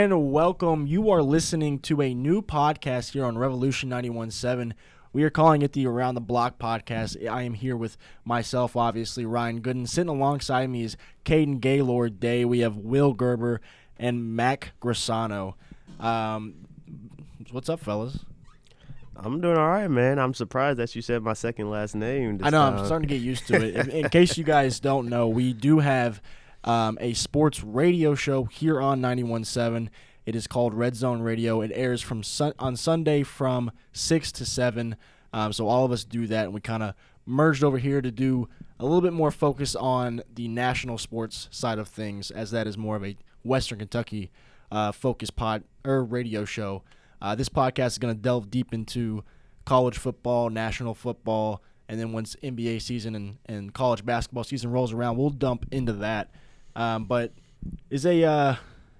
and welcome. You are listening to a new podcast here on Revolution 91.7. We are calling it the Around the Block podcast. I am here with myself, obviously, Ryan Gooden. Sitting alongside me is Kaden Gaylord Day. We have Will Gerber and Mac Grisano. Um, what's up, fellas? I'm doing all right, man. I'm surprised that you said my second last name. I know, time. I'm starting to get used to it. In, in case you guys don't know, we do have um, a sports radio show here on 91.7. It is called Red Zone Radio. It airs from sun- on Sunday from 6 to 7. Um, so all of us do that, and we kind of merged over here to do a little bit more focus on the national sports side of things, as that is more of a Western Kentucky uh, focus pod or radio show. Uh, this podcast is going to delve deep into college football, national football, and then once NBA season and, and college basketball season rolls around, we'll dump into that. Um, but it's a uh,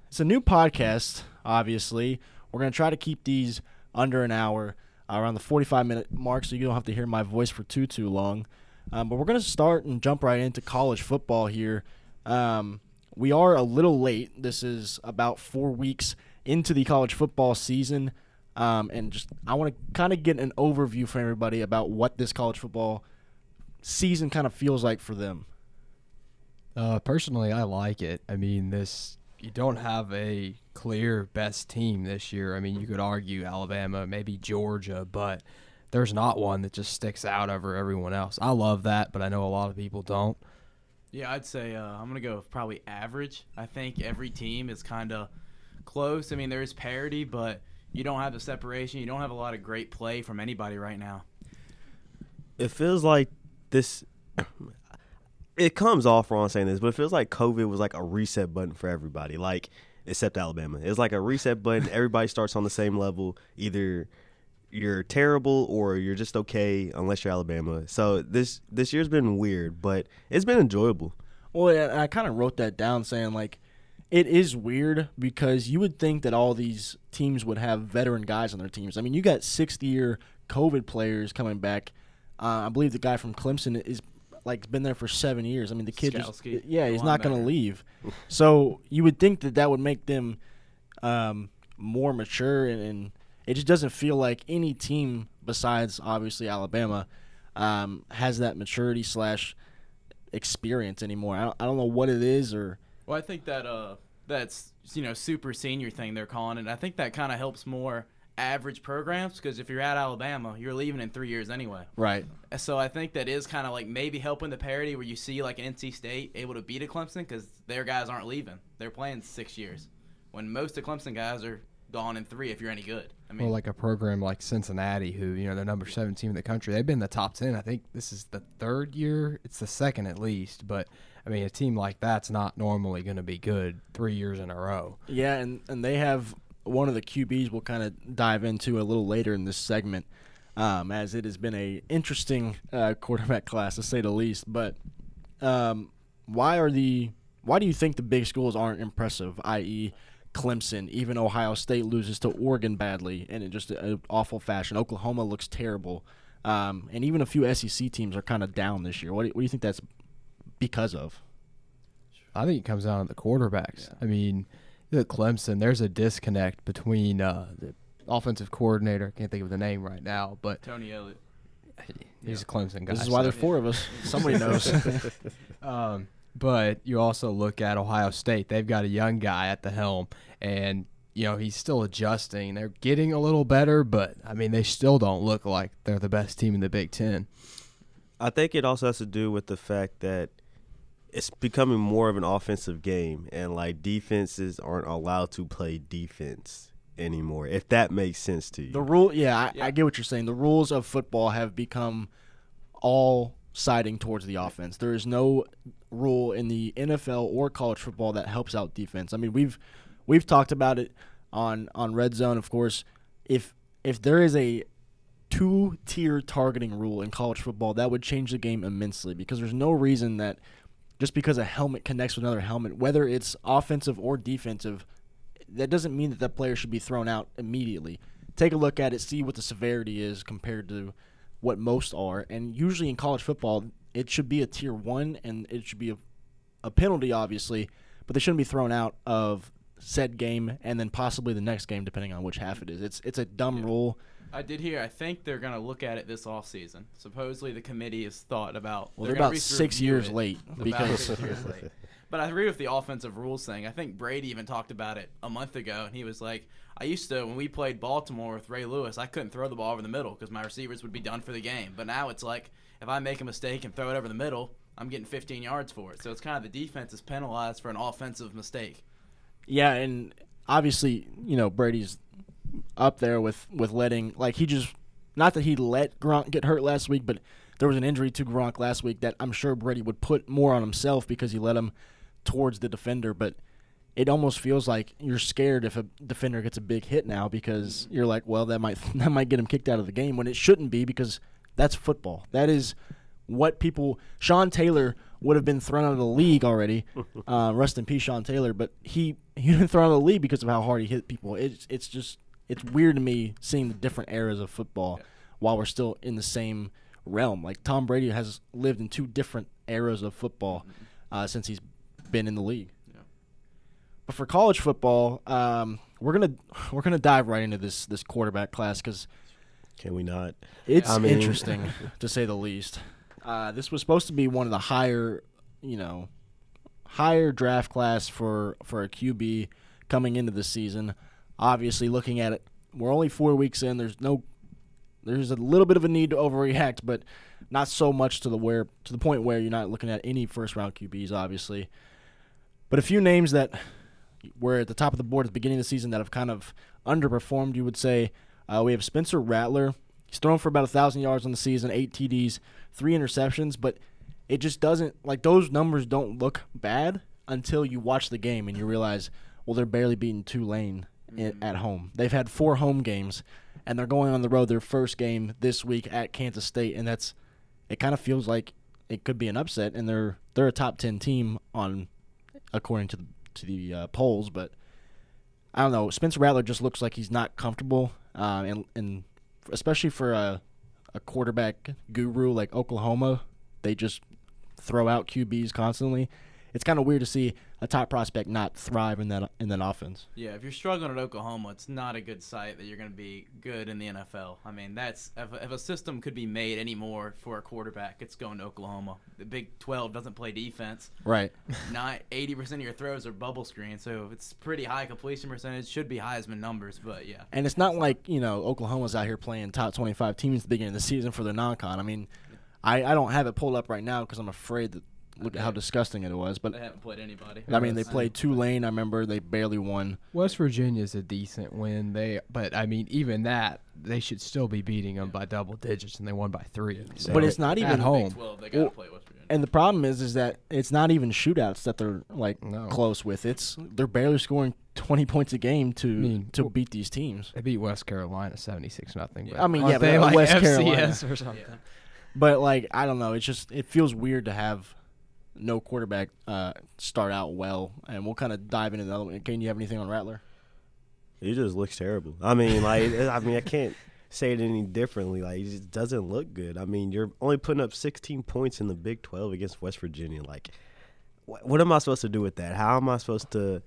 it's a new podcast. Obviously, we're gonna try to keep these under an hour, uh, around the 45 minute mark, so you don't have to hear my voice for too too long. Um, but we're gonna start and jump right into college football here. Um, we are a little late. This is about four weeks into the college football season. Um, and just I want to kind of get an overview for everybody about what this college football season kind of feels like for them. Uh, personally, I like it. I mean, this you don't have a clear best team this year. I mean, you could argue Alabama, maybe Georgia, but there's not one that just sticks out over everyone else. I love that, but I know a lot of people don't. Yeah, I'd say uh, I'm gonna go probably average. I think every team is kind of close. I mean, there is parity, but you don't have the separation. You don't have a lot of great play from anybody right now. It feels like this. It comes off wrong saying this, but it feels like COVID was like a reset button for everybody, like except Alabama. It's like a reset button. Everybody starts on the same level. Either you're terrible or you're just okay, unless you're Alabama. So this this year's been weird, but it's been enjoyable. Well, yeah, I kind of wrote that down saying like it is weird because you would think that all these teams would have veteran guys on their teams. I mean, you got 60 year COVID players coming back. Uh, I believe the guy from Clemson is like been there for seven years. I mean, the kid just yeah, he's not going to linebacker. leave. so you would think that that would make them um, more mature, and, and it just doesn't feel like any team besides obviously Alabama um, has that maturity slash experience anymore. I don't, I don't know what it is or. Well, I think that uh, that's you know super senior thing they're calling it. I think that kind of helps more average programs because if you're at Alabama, you're leaving in three years anyway. Right. So I think that is kind of like maybe helping the parity where you see like an NC State able to beat a Clemson because their guys aren't leaving. They're playing six years, when most of Clemson guys are gone in three if you're any good. I mean, Well, like a program like Cincinnati, who you know they're number seven team in the country. They've been in the top ten. I think this is the third year. It's the second at least. But I mean, a team like that's not normally going to be good three years in a row. Yeah, and, and they have one of the QBs we'll kind of dive into a little later in this segment, um, as it has been a interesting uh, quarterback class to say the least. But um, why are the why do you think the big schools aren't impressive? I.e., Clemson, even Ohio State loses to Oregon badly and in just an awful fashion. Oklahoma looks terrible, um, and even a few SEC teams are kind of down this year. What do, what do you think that's because of? I think it comes down to the quarterbacks. I mean, you look at Clemson. There's a disconnect between uh, the offensive coordinator. I can't think of the name right now, but Tony Elliott. he's a Clemson guy. This is why so- there's four of us. Somebody knows. Um, but you also look at Ohio State. They've got a young guy at the helm, and you know he's still adjusting. They're getting a little better, but I mean they still don't look like they're the best team in the Big Ten. I think it also has to do with the fact that it's becoming more of an offensive game, and like defenses aren't allowed to play defense anymore. If that makes sense to you. The rule, yeah, I, Yeah. I get what you're saying. The rules of football have become all siding towards the offense. There is no rule in the NFL or college football that helps out defense. I mean, we've we've talked about it on on red zone, of course. If if there is a two tier targeting rule in college football, that would change the game immensely because there's no reason that just because a helmet connects with another helmet, whether it's offensive or defensive, that doesn't mean that that player should be thrown out immediately. Take a look at it, see what the severity is compared to what most are. And usually in college football, it should be a tier one and it should be a, a penalty, obviously, but they shouldn't be thrown out of said game and then possibly the next game depending on which half it is. It's it's a dumb rule. I did hear. I think they're gonna look at it this off season. Supposedly, the committee has thought about. Well, they're, gonna about six years it. late About because six years late. But I agree with the offensive rules thing. I think Brady even talked about it a month ago, and he was like, "I used to when we played Baltimore with Ray Lewis, I couldn't throw the ball over the middle because my receivers would be done for the game. But now it's like if I make a mistake and throw it over the middle, I'm getting 15 yards for it. So it's kind of the defense is penalized for an offensive mistake. Yeah, and obviously, you know, Brady's up there with with letting like he just not that he let Gronk get hurt last week, but there was an injury to Gronk last week that I'm sure Brady would put more on himself because he let him towards the defender, but it almost feels like you're scared if a defender gets a big hit now because you're like, well, that might that might get him kicked out of the game when it shouldn't be because that's football. That is what people. Sean Taylor would have been thrown out of the league already. uh, rest in peace, Sean Taylor. But he he been thrown out of the league because of how hard he hit people. It's it's just it's weird to me seeing the different eras of football Yeah. while we're still in the same realm. Like Tom Brady has lived in two different eras of football uh, since he's been in the league. Yeah. But for college football, um, we're gonna we're gonna dive right into this this quarterback class because Can we not? it's I mean- interesting to say the least. Uh, this was supposed to be one of the higher, you know, higher draft class for for a QB coming into the season. Obviously, looking at it, we're only four weeks in. There's no, there's a little bit of a need to overreact, but not so much to the where to the point where you're not looking at any first round QBs, obviously. But a few names that were at the top of the board at the beginning of the season that have kind of underperformed, you would say. Uh, we have Spencer Rattler. He's thrown for about a thousand yards on the season, eight TDs, three interceptions, but it just doesn't like those numbers don't look bad until you watch the game and you realize, well, they're barely beating Tulane i at home. They've had four home games, and they're going on the road their first game this week at Kansas State, and that's it. Kind of feels like it could be an upset, and they're they're a top ten team on according to the to the uh, polls, but I don't know. Spencer Rattler just looks like he's not comfortable, uh, and and especially for a a quarterback guru like Oklahoma, they just throw out QBs constantly. It's kind of weird to see a top prospect not thrive in that in that offense. Yeah, if you're struggling at Oklahoma, it's not a good sight that you're going to be good in the NFL. I mean, that's if, if a system could be made anymore for a quarterback, it's going to Oklahoma. The Big 12 doesn't play defense. Right. Not 80% of your throws are bubble screen, so it's pretty high completion percentage. Should be Heisman numbers, but yeah. And it's not like, you know, Oklahoma's out here playing top 25 teams at the beginning of the season for the non con. I mean, I, I don't have it pulled up right now because I'm afraid that look at how disgusting it was. But They haven't played anybody. I mean, they played Tulane. I remember they barely won. West Virginia's a decent win. They, but I mean, even that, they should still be beating them by double digits, and they won by three. So But it's not even at home. Big 12, they got to Well, play West Virginia. And the problem is, is that it's not even shootouts that they're like No. close with. It's they're barely scoring 20 points a game to mean, to w- beat these teams. They beat West Carolina seventy six nothing. I mean, yeah, but they like West FCS Carolina. or something. Yeah. But like, I don't know. It's just it feels weird to have no quarterback uh, start out well. And we'll kind of dive into the other one. Can you have anything on Rattler? He just looks terrible. I mean, like, I mean, I can't say it any differently. Like, he just doesn't look good. I mean, you're only putting up 16 points in the Big 12 against West Virginia. Like, what, what am I supposed to do with that? How am I supposed to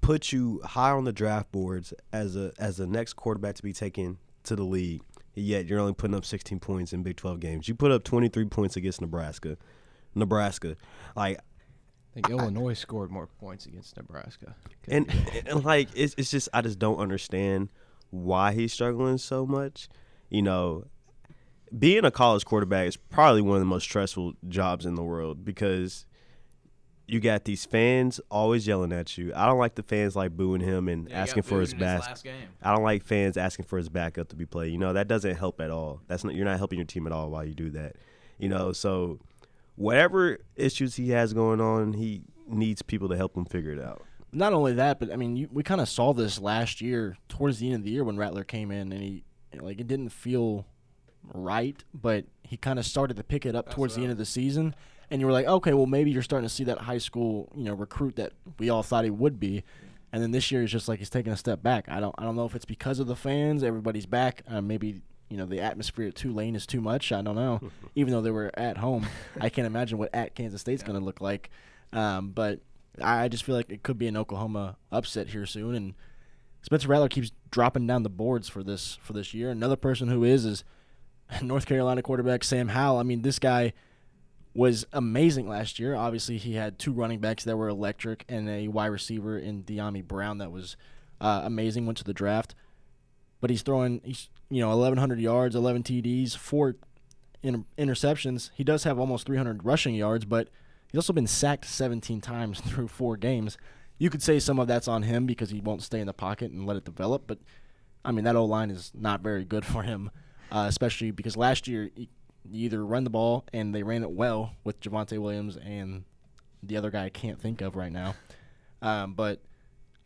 put you high on the draft boards as a as the next quarterback to be taken to the league? Yet you're only putting up 16 points in Big 12 games. You put up 23 points against Nebraska. Nebraska, like I think Illinois scored more points against Nebraska. and, and like it's it's just I just don't understand why he's struggling so much. You know, being a college quarterback is probably one of the most stressful jobs in the world because you got these fans always yelling at you. I don't like the fans like booing him and Yeah, asking for his in back. last game. I don't like fans asking for his backup to be played. You know, that doesn't help at all. That's not you're not helping your team at all while you do that. You know, so whatever issues he has going on, he needs people to help him figure it out. Not only that, but I mean, you, we kind of saw this last year towards the end of the year when Rattler came in, and he like it didn't feel right, but he kind of started to pick it up That's towards what the end of the season, and you were like, okay, well maybe you're starting to see that high school you know recruit that we all thought he would be, and then this year is just like he's taking a step back. I don't I don't know if it's because of the fans, everybody's back, uh, maybe. You know the atmosphere at Tulane is too much. I don't know. Even though they were at home, I can't imagine what at Kansas State's Yeah. going to look like. Um, but I I just feel like it could be an Oklahoma upset here soon, and Spencer Rattler keeps dropping down the boards for this for this year. Another person who is is North Carolina quarterback Sam Howell. I mean, this guy was amazing last year. Obviously, he had two running backs that were electric and a wide receiver in Dyami Brown that was uh, amazing. Went to the draft, but he's throwing he's you know 1100 yards, 11 TDs, four inter- interceptions. He does have almost 300 rushing yards, but he's also been sacked 17 times through four games. You could say some of that's on him because he won't stay in the pocket and let it develop, but I mean that O line is not very good for him, uh, especially because last year you either run the ball and they ran it well with Javonte Williams and the other guy I can't think of right now, um, but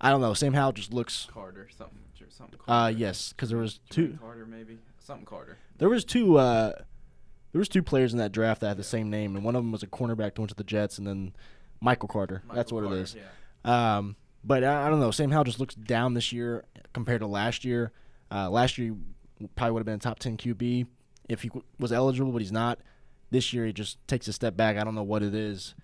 I don't know. Sam Howell just looks. Carter, something, something. Uh, Carter. yes, because there was Jermaine two. Carter, maybe something Carter. There was two. Uh, there was two players in that draft that had the same name, and one of them was a cornerback that went to the Jets, and then Michael Carter. That's what Michael it Carter, is. Yeah. Um, but I, I don't know. Sam Howell just looks down this year compared to last year. Uh, last year he probably would have been a top ten QB if he was eligible, but he's not. This year he just takes a step back. I don't know what it is.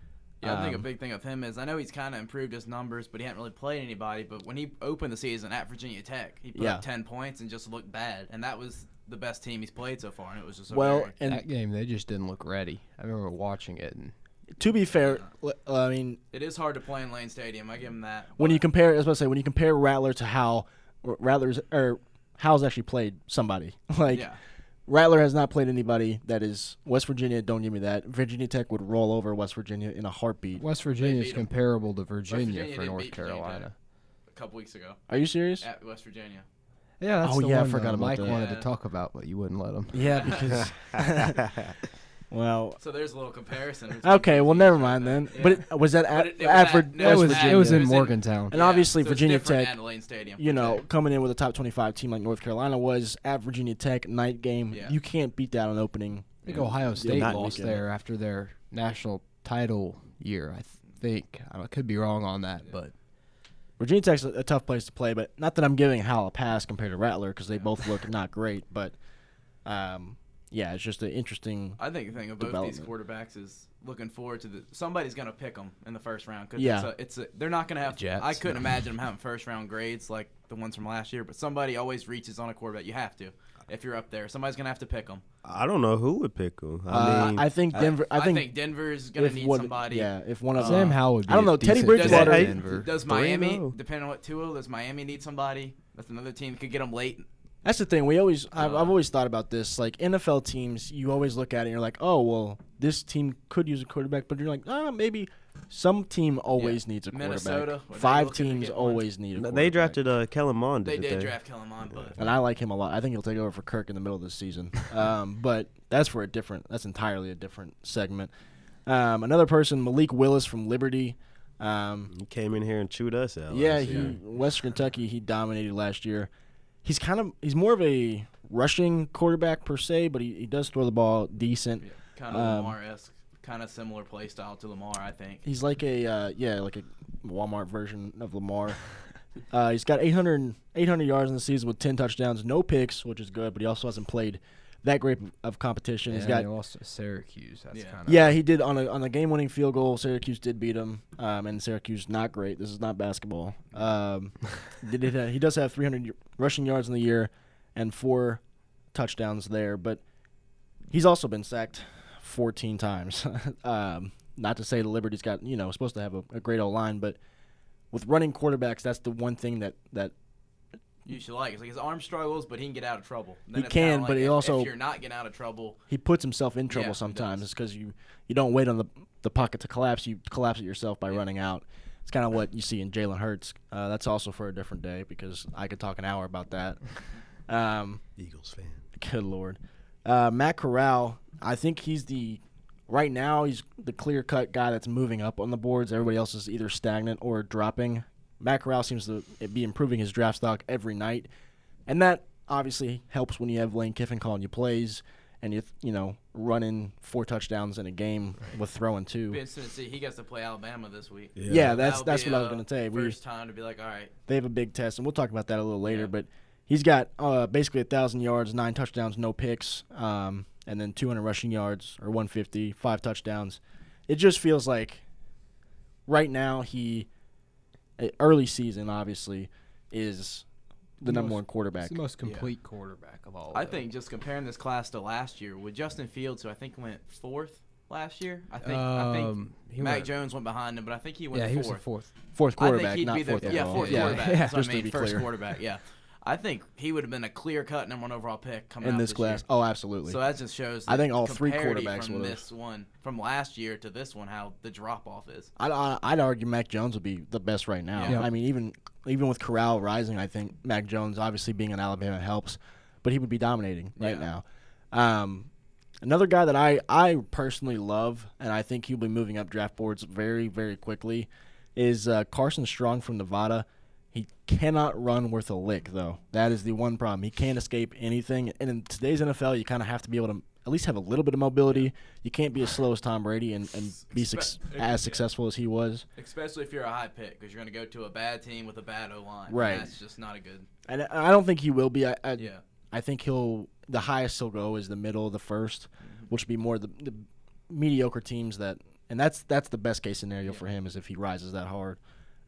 Yeah, I think a Um, big thing of him is I know he's kind of improved his numbers, but he hadn't really played anybody. But when he opened the season at Virginia Tech, he put Yeah. up ten points and just looked bad, and that was the best team he's played so far, and it was just a Well, very- and that game, they just didn't look ready. I remember watching it, and to be fair, I mean it is hard to play in Lane Stadium. I give him that. when you compare, as I was about to say when you compare Rattler to Howell, R- Rattler's or Howell's actually played somebody like. yeah, Rattler has not played anybody that is West Virginia. Don't give me that. Virginia Tech would roll over West Virginia in a heartbeat. West Virginia is beat 'em. comparable to Virginia, Virginia for North beat Virginia Tech. Carolina. a couple weeks ago Are you serious? at West Virginia. Yeah, that's Oh, the yeah, I forgot uh, about Mike that. wanted Yeah. to talk about, but you wouldn't let him. Yeah, because well, So there's a little comparison. okay, well, never mind then. Yeah. But it, was that at, But it- it was at, at- no, It was, it was in It was in- Morgantown. And obviously so Virginia Tech, Stadium. you know, Tech. coming in with a top twenty-five team like North Carolina was at Virginia Tech night game. Yeah. You can't beat that on opening. I think Ohio State lost weekend. there after their national title year. I think I could be wrong on that, but Virginia Tech's a, a tough place to play, but not that I'm giving Howell a pass compared to Rattler because they Yeah. both look not great. But um, yeah, it's just an interesting. I think the thing of both these quarterbacks is looking forward to the somebody's gonna pick them in the first round because Yeah. it's, a, it's a, they're not gonna have. Jets. I couldn't imagine them having first round grades like the ones from last year, but somebody always reaches on a quarterback. You have to if you're up there. Somebody's gonna have to pick them. I don't know who would pick them. I Uh, mean, I think Denver. I think, Denver's gonna if need one- somebody. Yeah, if one of Sam uh, Howell would be I don't know, Teddy decent Bridgewater- fit in Hey, Denver. Does Miami, oh. depending on what Tua, does Miami need somebody? That's another team that could get them late. That's the thing. We always, I've, Uh, I've always thought about this. Like NFL teams, you always look at it and you're like, oh well, this team could use a quarterback, but you're like, ah, maybe some team always needs a Minnesota, quarterback. when they Five looking to teams get one. always need a. Quarterback. They drafted uh, Kellen Mond. They didn't did draft Kellen Mond, but and I like him a lot. I think he'll take over for Kirk in the middle of the season. Um, but that's for a different. That's entirely a different segment. Um, another person, Malik Willis from Liberty. Um, He came in here and chewed us out. yeah, last he year. Western Kentucky. He dominated last year. He's kind of he's more of a rushing quarterback per se, but he, he does throw the ball decent. kind of Um, Lamar esque, kind of similar play style to Lamar, I think. He's like a uh, yeah, like a Walmart version of Lamar. uh, he's got 800, 800 yards in the season with ten touchdowns, no picks, which is good. But he also hasn't played that great of competition. Yeah, he's got they lost to Syracuse. That's Yeah. kind of yeah, he did on a on a game winning field goal. Syracuse did beat him, um, and Syracuse not great. This is not basketball. Um, did it, uh, he does have 300 rushing yards in the year and four touchdowns there, but he's also been sacked 14 times. um, not to say the Liberty's got you know supposed to have a, a great O line, but with running quarterbacks, that's the one thing that that You should like. It's like his arm struggles, but he can get out of trouble. He can, kinda but he if, also- if you're not getting out of trouble, he puts himself in trouble Yeah, sometimes does. because you you don't wait on the the pocket to collapse. You collapse it yourself by Yeah. running out. It's kind of what you see in Jalen Hurts. Uh, that's also for a different day because I could talk an hour about that. Um, Eagles fan. good lord, uh, Matt Corral. I think he's the right now he's the clear cut guy that's moving up on the boards. Everybody else is either stagnant or dropping. Matt Corral seems to be improving his draft stock every night, and that obviously helps when you have Lane Kiffin calling you plays and you you know running four touchdowns in a game with throwing two. be interesting to see. He gets to play Alabama this week. Yeah, that's That'll that's what I was gonna say. We First time to be like, all right, they have a big test, and we'll talk about that a little later. Yeah. But he's got uh, basically a thousand yards, nine touchdowns, no picks, um, and then 200 rushing yards or 150, five touchdowns. It just feels like right now he early season obviously is the number Most- one quarterback. The most complete quarterback of all. I of them. think just comparing this class to last year with Justin Fields, who I think went fourth last year. I think I think Um, he Mac went- Jones went behind him, but I think he went Yeah, he was the fourth. fourth. Fourth I think quarterback, he'd not be the fourth yeah fourth Yeah, quarterback. yeah. That's what Just I to mean. be First clear. quarterback. Yeah, I think he would have been a clear cut number one overall pick coming in out this class. Year. Oh, absolutely. So that just shows. I think all three quarterbacks from would've. this one from last year to this one, how the drop off is. I'd, I- I'd argue Mac Jones would be the best right now. Yeah. I mean, even even with Corral rising, I think Mac Jones, obviously being in Alabama, helps, but he would be dominating right Yeah. now. Um, another guy that I, I personally love, and I think he'll be moving up draft boards very, very quickly, is uh, Carson Strong from Nevada. He cannot run worth a lick, though. That is the one problem. He can't escape anything. And in today's NFL, you kind of have to be able to at least have a little bit of mobility. You can't be as slow as Tom Brady and, and be Expe- as successful as he was. Especially if you're a high pick, because you're going to go to a bad team with a bad O line. Right. That's just not a good. And I I don't think he will be. I, I, Yeah. I think he'll the highest he'll go is the middle of the 1st which would be more the, the mediocre teams that, and that's that's the best case scenario for him is if he rises that hard.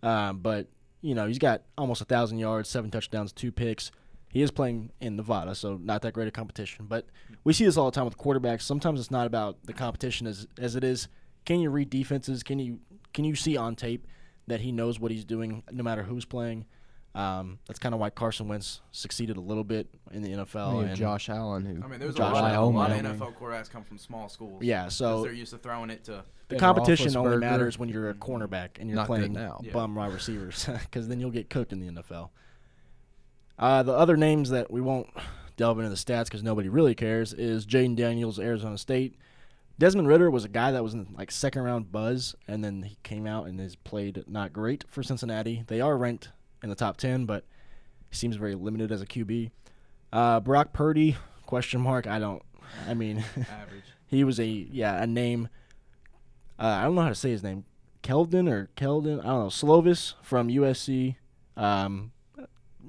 Um, but you know he's got almost a thousand yards, seven touchdowns, two picks. He is playing in Nevada, so not that great a competition. But we see this all the time with quarterbacks. Sometimes it's not about the competition as as it is. Can you read defenses? Can you can you see on tape that he knows what he's doing no matter who's playing? Um, that's kind of why Carson Wentz succeeded a little bit in the NFL. I mean, and Josh Allen, who I mean, there's a lot, of, a lot of Wyoming. NFL quarterbacks come from small schools. Yeah, 'cause so they're used to throwing it to. the competition only matters when you're a cornerback and you're Not playing now. Bum wide receivers because then you'll get cooked in the NFL. Uh, the other names that we won't delve into the stats because nobody really cares is Jayden Daniels, Arizona State. Desmond Ridder was a guy that was in like second round buzz, and then he came out and has played not great for Cincinnati. They are ranked in the top ten, but he seems very limited as a QB. Uh, Brock Purdy, question mark. I don't. I mean, Average. he was a yeah a name. Uh, I don't know how to say his name. Keldon or Keldon. I don't know. Slovis from USC. Um,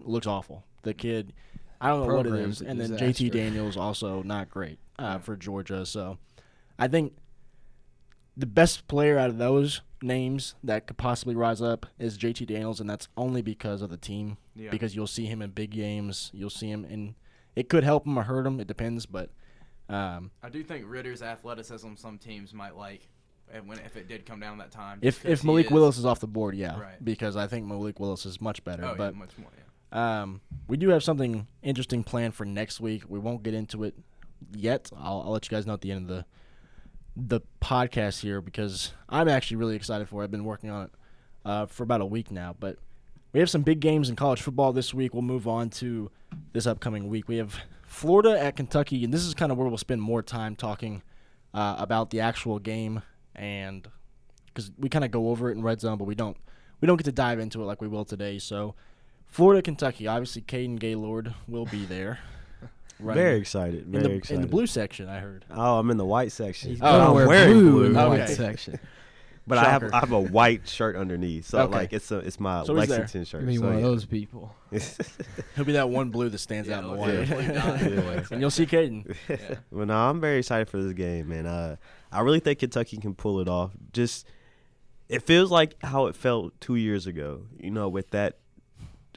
looks awful. The kid. I don't know what it is. And then disaster. JT Daniels also not great uh, for Georgia. So I think the best player out of those names that could possibly rise up is JT Daniels, and that's only because of the team. Yeah. Because you'll see him in big games. You'll see him in. It could help him or hurt him. It depends, but. Um, I do think Ridder's athleticism some teams might like, and when if it did come down that time. If if Malik is- Willis is off the board, yeah, Right. because I think Malik Willis is much better. Oh but yeah, much more. Yeah. um, we do have something interesting planned for next week. We won't get into it yet. I'll, I'll let you guys know at the end of the the podcast here because I'm actually really excited for it. I've been working on it uh, for about a week now. But we have some big games in college football this week. We'll move on to this upcoming week. We have Florida at Kentucky, and this is kind of where we'll spend more time talking uh, about the actual game and because we kind of go over it in red zone, but we don't we don't get to dive into it like we will today. So, Florida, Kentucky. Obviously, Kaden Gaylord will be there. Running Very excited. in Very the excited. in the blue section. I heard. Oh, I'm in the white section. He's Oh, I'm wear wearing blue, blue. in the Okay. white section. but I have I have a white shirt underneath, so Okay. like it's a it's my So he's there. Lexington shirt. I mean, so one of those people. He'll be that one blue that stands Yeah, out in the white. Yeah. and you'll see Kaden. Yeah. Well, no, I'm very excited for this game, man. Uh, I really think Kentucky can pull it off. Just it feels like how it felt two years ago. You know, with that.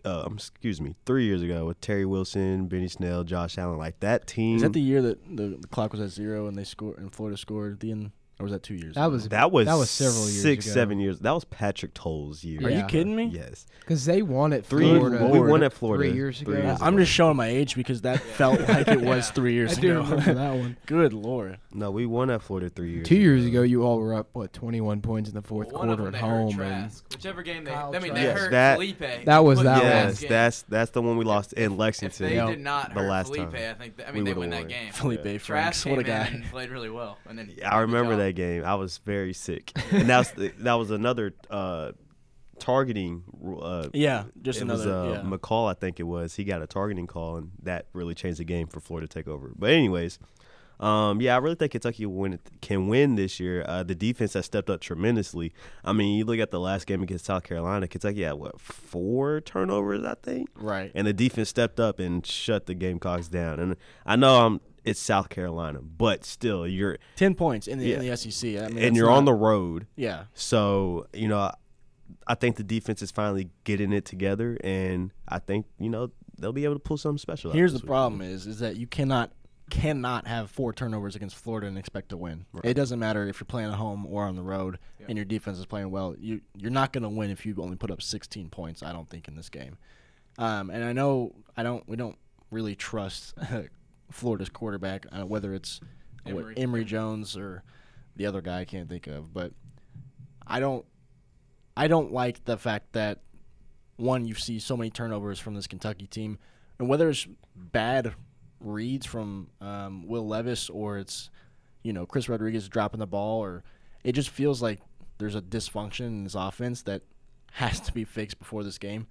Uh, um, excuse me, three years ago with Terry Wilson, Benny Snell, Josh Allen, like that team. Is that the year that the, the clock was at zero and they scored and Florida scored at the end, or was that two years? That ago? was that was that was several years six, ago. seven years. That was Patrick Towles' year. Are you Yeah. kidding me? Yes, because they won at three. Florida. We won at Florida three years ago. Three years I'm just showing my age because that felt like it was Yeah. three years I do ago. remember that one. Good lord. No, we won at Florida three years. Two years ago, you all were up what 21 points in the fourth Well, one of quarter them at they hurt home, and Trask. Whichever game they, Kyle I mean, Trask. they Yes, hurt that- Feleipe. That was Put that him one. last Yes, game. that's that's the one we lost in If Lexington. they did not The hurt last Feleipe, time. I think. Th- I We mean, they would've win that won. game. Feleipe Yeah. Franks, Trask what came a guy. and played really well, and then I remember that game. I was very sick, and that was that was another uh, targeting. Uh, Yeah, just it was another. uh, yeah. McCall, I think it was. He got a targeting call, and that really changed the game for Florida to take over. But anyways, um, yeah, I really think Kentucky win, can win this year. Uh, the defense has stepped up tremendously. I mean, you look at the last game against South Carolina. Kentucky had what four turnovers, I think. right. and the defense stepped up and shut the Gamecocks down. And I know I'm it's South Carolina, but still you're Ten points in the, Yeah. in the SEC, I mean, and you're on the road. yeah. So you know, I think the defense is finally getting it together, and I think you know they'll be able to pull something special. out Here's the week. problem: is is that you cannot cannot have four turnovers against Florida and expect to win. Right. It doesn't matter if you're playing at home or on the road, Yeah. and your defense is playing well. You you're not going to win if you only put up 16 points. I don't think in this game. Um, and I know I don't. We don't really trust Florida's quarterback, uh, whether it's what, Emory. Emory Jones or the other guy I can't think of, but I don't. I don't like the fact that one you see so many turnovers from this Kentucky team, and whether it's bad reads from um, Will Levis or it's you know Chris Rodriguez dropping the ball, or it just feels like there's a dysfunction in this offense that has to be fixed before this game.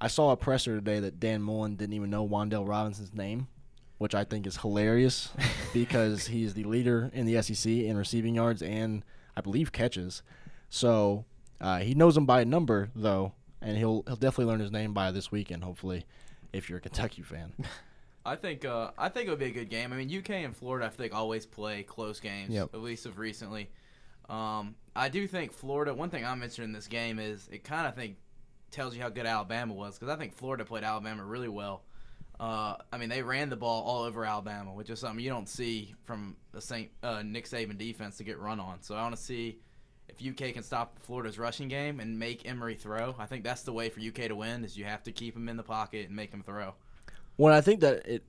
I saw a presser today that Dan Mullen didn't even know Wan'Dale Robinson's name, which I think is hilarious because he's the leader in the SEC in receiving yards and I believe catches. So uh, he knows him by number though, and he'll he'll definitely learn his name by this weekend. Hopefully, if you're a Kentucky fan. I think uh, I think it would be a good game. I mean, UK and Florida, I think always play close games. Yep. At least of recently. Um, I do think Florida. One thing I mentioned in this game is it kind of think tells you how good Alabama was because I think Florida played Alabama really well. Uh, I mean, they ran the ball all over Alabama, which is something you don't see from the Saint uh, Nick Saban defense to get run on. So I want to see if UK can stop Florida's rushing game and make Emory throw. I think that's the way for UK to win is you have to keep him in the pocket and make him throw. Well, I think that it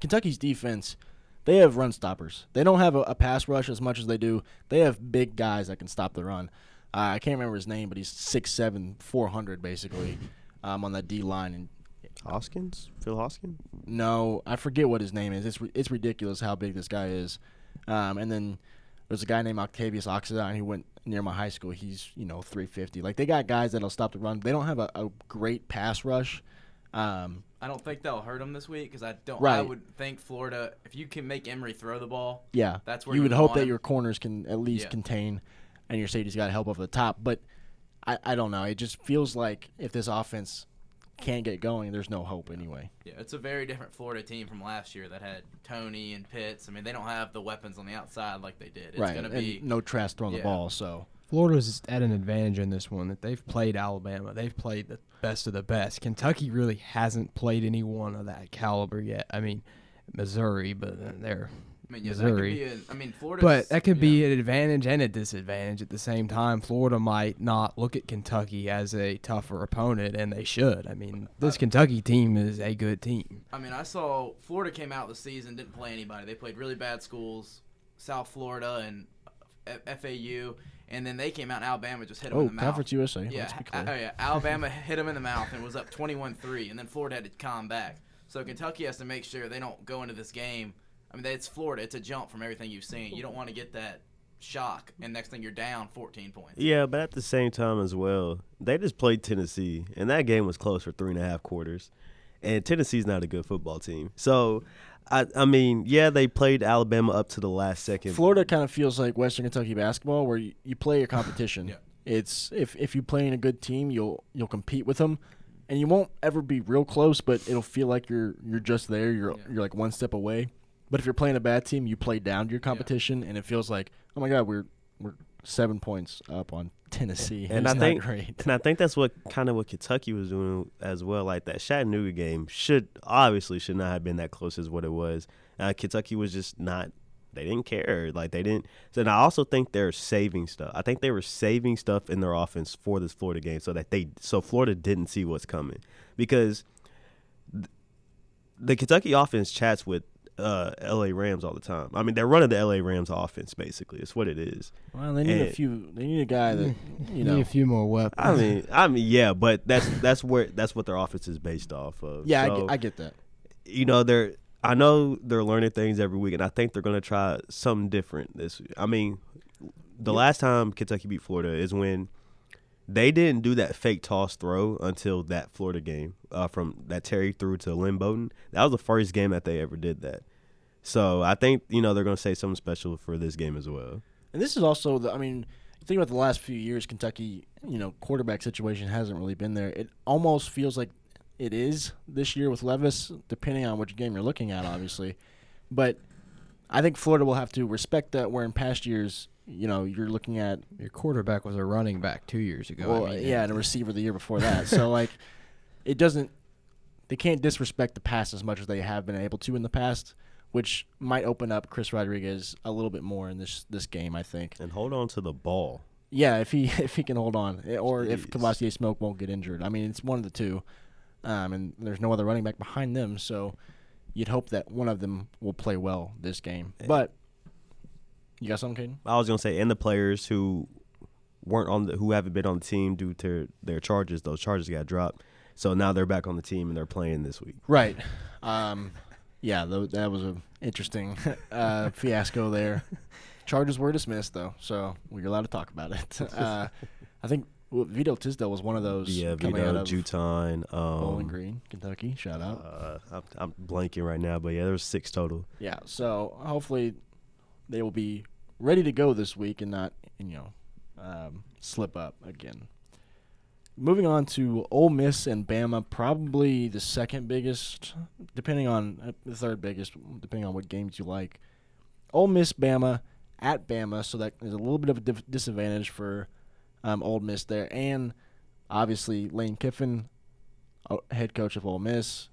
Kentucky's defense, they have run stoppers. They don't have a, a pass rush as much as they do. They have big guys that can stop the run. Uh, I can't remember his name, but he's 6'7", 400 basically um, on that D line. And Hoskins, Phil Hoskins. no, I forget what his name is. It's ri- it's ridiculous how big this guy is. Um, and then there's a guy named Octavious Oxendine who went near my high school. He's you know 350. Like they got guys that'll stop the run. They don't have a, a great pass rush. Um, I don't think that'll hurt them this week because I don't. I Right. would think Florida, if you can make Emory throw the ball, Yeah, That's where you you would would hope want that him. your corners can at least Yeah. contain, and your safety's got to help over the top. But I, I don't know. It just feels like if this offense can't get going, there's no hope anyway. yeah, it's a very different Florida team from last year that had Toney and Pitts. I mean, they don't have the weapons on the outside like they did. It's right, gonna and be no Trask throwing the ball. So Florida's at an advantage in this one that they've played Alabama. They've played the best of the best. Kentucky really hasn't played anyone of that caliber yet. I mean, Missouri, but they're I mean, yeah, Missouri. That could be a, I mean, Florida. But that could be an advantage and a disadvantage at the same time. Florida might not look at Kentucky as a tougher opponent, and they should. I mean, this Kentucky team is a good team. I mean, I saw Florida came out the season didn't play anybody. They played really bad schools, South Florida and FAU, and then they came out and Alabama just hit them oh, in the mouth. Conference USA. Yeah, let's be uh, clear. oh, yeah. Alabama hit them in the mouth and was up 21-3, and then Florida had to come back. So Kentucky has to make sure they don't go into this game. I mean, it's Florida. It's a jump from everything you've seen. You don't want to get that shock, and next thing you're down 14 points. Yeah, but at the same time as well, they just played Tennessee, and that game was close for three and a half quarters. And Tennessee's not a good football team, so I, I mean, yeah, they played Alabama up to the last second. Florida kind of feels like Western Kentucky basketball, where you, you play your competition. Yeah. It's if if you play in a good team, you'll you'll compete with them, and you won't ever be real close, but it'll feel like you're you're just there. You're Yeah. you're like one step away. But if you're playing a bad team, you play down to your competition, and it feels like oh my god, we're we're seven points up on Tennessee. And it's I think- great. And I think that's what kind of what Kentucky was doing as well. Like that Chattanooga game should obviously should not have been that close as what it was. Uh, Kentucky was just not. They didn't care. Like they didn't. And I also think they're saving stuff. I think they were saving stuff in their offense for this Florida game, so that they so Florida didn't see what's coming because the Kentucky offense chats with uh, L.A. Rams all the time. I mean, they're running the L.A. Rams offense basically. It's what it is. Well, they need a few. They need a guy that you Need a few more weapons. I mean, I mean, yeah, but that's that's where that's what their offense is based off of. Yeah, I, get, I get that. you know, they're I know they're learning things every week, and I think they're gonna try something different this. I mean, the last time Kentucky beat Florida is when they didn't do that fake toss throw until that Florida game uh, from that Terry threw to Lynn Bowden. That was the first game that they ever did that. So I think you know they're gonna say something special for this game as well. And this is also the. I mean, think about the last few years. Kentucky, you know, quarterback situation hasn't really been there. It almost feels like it is this year with Levis, depending on which game you're looking at, obviously. but I think Florida will have to respect that. Where in past years, you know, you're looking at Your quarterback was a running back two years ago. well, I mean, yeah, and a receiver the year before that. so like, it doesn't. They can't disrespect the past as much as they have been able to in the past, which might open up Chris Rodriguez a little bit more in this this game. I think. And hold on to the ball. Yeah, if he if he can hold on, eh, or if Jeez. Kavosiey Smoke won't get injured. I mean, it's one of the two, um, and there's no other running back behind them, so you'd hope that one of them will play well this game. But you got something, Kaden? I was gonna say, and the players who weren't on the who haven't been on the team due to their charges, those charges got dropped. So now they're back on the team and they're playing this week. Right. Um, yeah, tho- that was an interesting uh, fiasco there. Charges were dismissed though, so we're allowed to talk about it. Uh, I think well, Vito Tisdale was one of those Yeah, coming out Vito, of Juton, Bowling um, Green, Kentucky. Shout out. uh, I'm, I'm blanking right now, but yeah, there was six total. Yeah, so hopefully they will be ready to go this week and not, you know, um, slip up again. Moving on to Ole Miss and Bama, probably the second biggest, depending on uh, the third biggest, depending on what games you like. Ole Miss, Bama, at Bama, so that is a little bit of a dif- disadvantage for um, Ole Miss there, and obviously Lane Kiffin, uh, head coach of Ole Miss,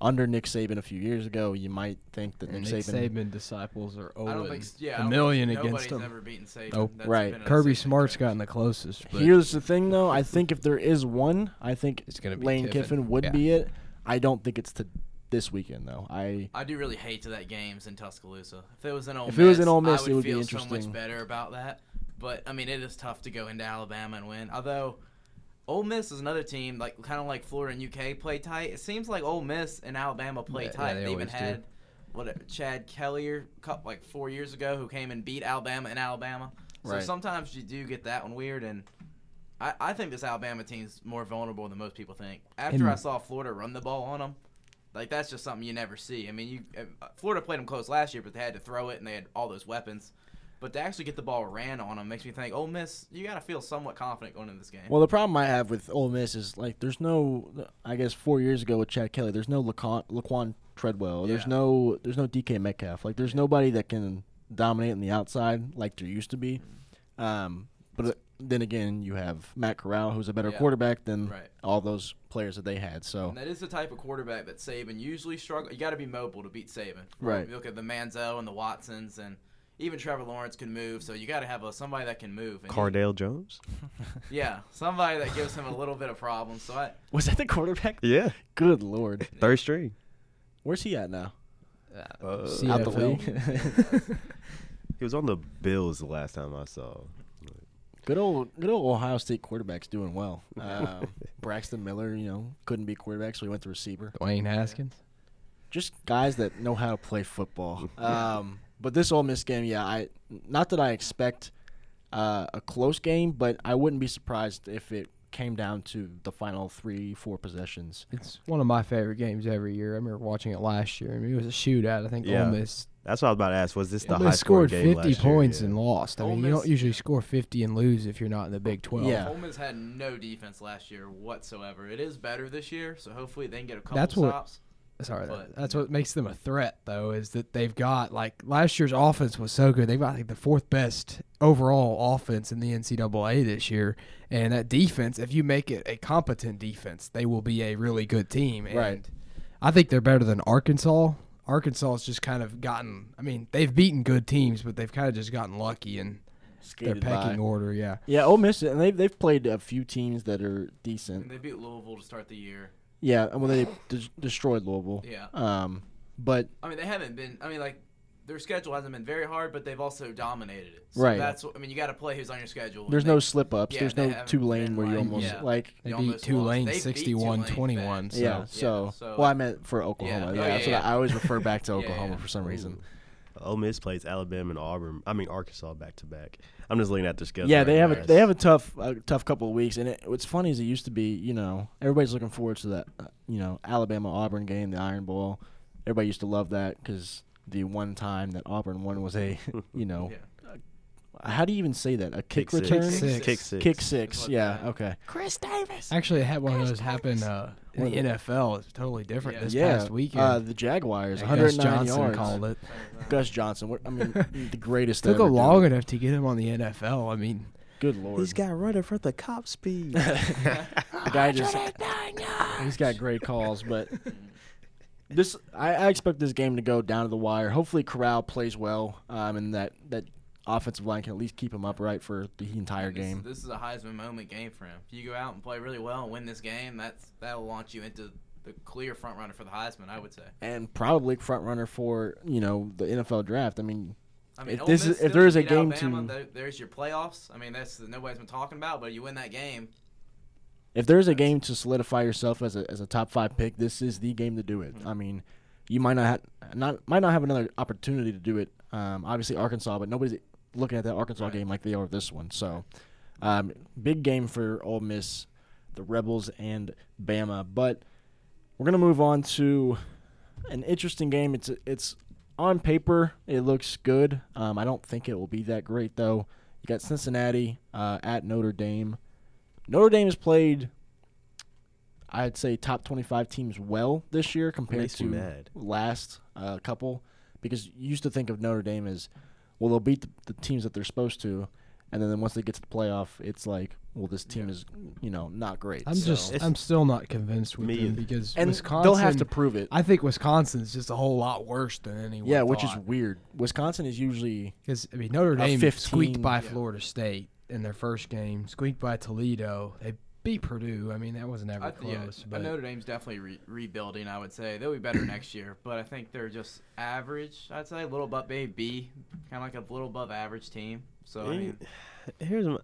under Nick Saban a few years ago. You might think that Nick, Nick Saban, Saban disciples are I don't over Yeah, I a don't million think against nobody's them. ever beaten Saban. Nope. That's Right. been Kirby Saban Smart's coach. gotten the closest. But Here's the thing, though. I think if there is one, I think It's gonna be Lane Kiffin. Kiffin, would Yeah. be it. I don't think it's to this weekend though. I I do really hate that games in Tuscaloosa. If it was in Ole If Miss, it was in Ole Miss, I it would would be feel so much better about that. But I mean, it is tough to go into Alabama and win. Although Ole Miss is another team like kind of like Florida and UK play tight. It seems like Ole Miss and Alabama play Yeah, yeah, tight. they they even always do. had what uh, Chad Kelly like four years ago who came and beat Alabama in Alabama. So Right. sometimes you do get that one weird and. I, I think this Alabama team's more vulnerable than most people think. After And- I saw Florida run the ball on them, like that's just something you never see. I mean, you uh, Florida played them close last year, but they had to throw it and they had all those weapons. But to actually get the ball ran on them makes me think, Ole Miss, you got to feel somewhat confident going into this game. well, the problem I have with Ole Miss is like there's no. I guess four years ago with Chad Kelly, there's no Laquon, Laquon Treadwell. There's no. There's no DK Metcalf. Like there's nobody that can dominate on the outside like there used to be. Um, but uh, then again, you have Matt Corral, who's a better Yeah. quarterback than Right. all those players that they had. So And that is the type of quarterback that Saban usually struggle. You got to be mobile to beat Saban. Right. You look at the Manziel and the Watsons, and even Trevor Lawrence can move. So you got to have a, somebody that can move. And you- Cardale Jones. yeah, somebody that gives him a little bit of problems. So I, was that the quarterback? Yeah, Good lord, third string. where's he at now? Uh, Out the league. He was on the Bills the last time I saw. Good old, good old Ohio State quarterback's doing well. Um, Braxton Miller, you know, couldn't be quarterback, so he went to receiver. Dwayne Haskins. Just guys that know how to play football. Um, but this Ole Miss game, yeah, I not that I expect uh, a close game, but I wouldn't be surprised if it came down to the final three, four possessions. It's one of my favorite games every year. I remember watching it last year. I mean, it was a shootout. I think Yeah. Ole Miss, That's what I was about to ask. Was this the Ole high Miss score scored game 50 last year? points Yeah. and lost. I Ole mean, you don't usually score 50 and lose if you're not in the Big 12. Yeah. Ole Miss had no defense last year whatsoever. It is better this year, so hopefully they can get a couple That's what- stops. Sorry, But- that's what makes them a threat, though, is that they've got like last year's offense was so good. They've got like the fourth best overall offense in the NCAA this year, and that defense, if you make it a competent defense, they will be a really good team. And Right. I think they're better than Arkansas. Arkansas has just kind of gotten. I mean, they've beaten good teams, but they've kind of just gotten lucky in their pecking by. order. Yeah. Yeah, Ole Miss, and they've they've played a few teams that are And decent. they beat Louisville to start the year. Yeah, and when they des- destroyed Louisville. Yeah. Um, but I mean, they haven't been. I mean, like their schedule hasn't been very hard, but they've also dominated it. So Right. That's. what I mean, you got to play who's on your schedule. there's and no they- slip ups. yeah, There's no haven't Tulane where you almost yeah. like They You beat Tulane lost. They beat 61 Tulane 21. So. yeah. Yeah, So, so- well, I meant for Oklahoma. Yeah. Yeah, Oh, that's yeah, what I, I always refer back to Yeah, Oklahoma yeah. for some reason. Ole Miss plays Alabama and Auburn. I mean Arkansas back to back. I'm just looking at their schedule. Yeah, right they have now. a they have a tough a tough couple of weeks, and it, what's funny is it used to be you know everybody's looking forward to that uh, you know Alabama Auburn game, the Iron Bowl. Everybody used to love that because the one time that Auburn won was a you know Yeah. How do you even say that? A kick, Kick six. return? Six. Kick six. Kick six. Yeah. Okay. Chris Davis. Actually, I had one of those happen uh, in the NFL. It's totally different Yeah. this yeah. past weekend. Uh, the Jaguars, Yeah, 109 Gus Johnson yards. called it. Gus Johnson. What, I mean, the greatest. Took ever, him long dude. enough to get him on the NFL. I mean, Good lord. He's got running for the cop speed. the guy just. He's got great calls, but this I, I expect this game to go down to the wire. Hopefully, Corral plays well, um, and that that offensive line can at least keep him upright for the entire This- game. This, is a Heisman moment game for him. If you go out and play really well and win this game, that's that'll launch you into the clear front runner for the Heisman. I would say. and probably front runner for you know the NFL draft. I mean, I mean, If Ole this Miss is- if there is a game Alabama, to- there's your playoffs. I mean, that's nobody's been talking about, but you win that game. if there's a game to solidify yourself as a as a top five pick, this is the game to do it. I mean, you might not have, not might not have another opportunity to do it. Um, obviously Arkansas, but nobody's looking at that Arkansas Right. game like they are this one. So, um, big game for Ole Miss, the Rebels and Bama. But we're gonna move on to an interesting game. It's it's on paper it looks good. Um, I don't think it will be that great though. You got Cincinnati uh, at Notre Dame. Notre Dame has played, I'd say, top 25 teams well this year compared to mad. last uh, couple. Because you used to think of Notre Dame as, well, they'll beat the, the teams that they're supposed to, and then once they get to the playoff, it's like, well, this team Yeah. is, you know, not great. I'm So- just It's- I'm still not convinced with Me them either. because and Wisconsin. they'll have to prove it. I think Wisconsin's just a whole lot worse than anyone. yeah, which is thought. weird. Wisconsin is usually Because I mean Notre A Dame 15 squeaked by Yeah. Florida State in their first game, squeaked by Toledo. They beat Purdue. I mean that was never I th- yeah, close. but but Notre Dame's definitely re- rebuilding. I would say they'll be better next year, but I think they're just average. I'd say a little above maybe B, kind of like a little above average team. So I mean, Here's my,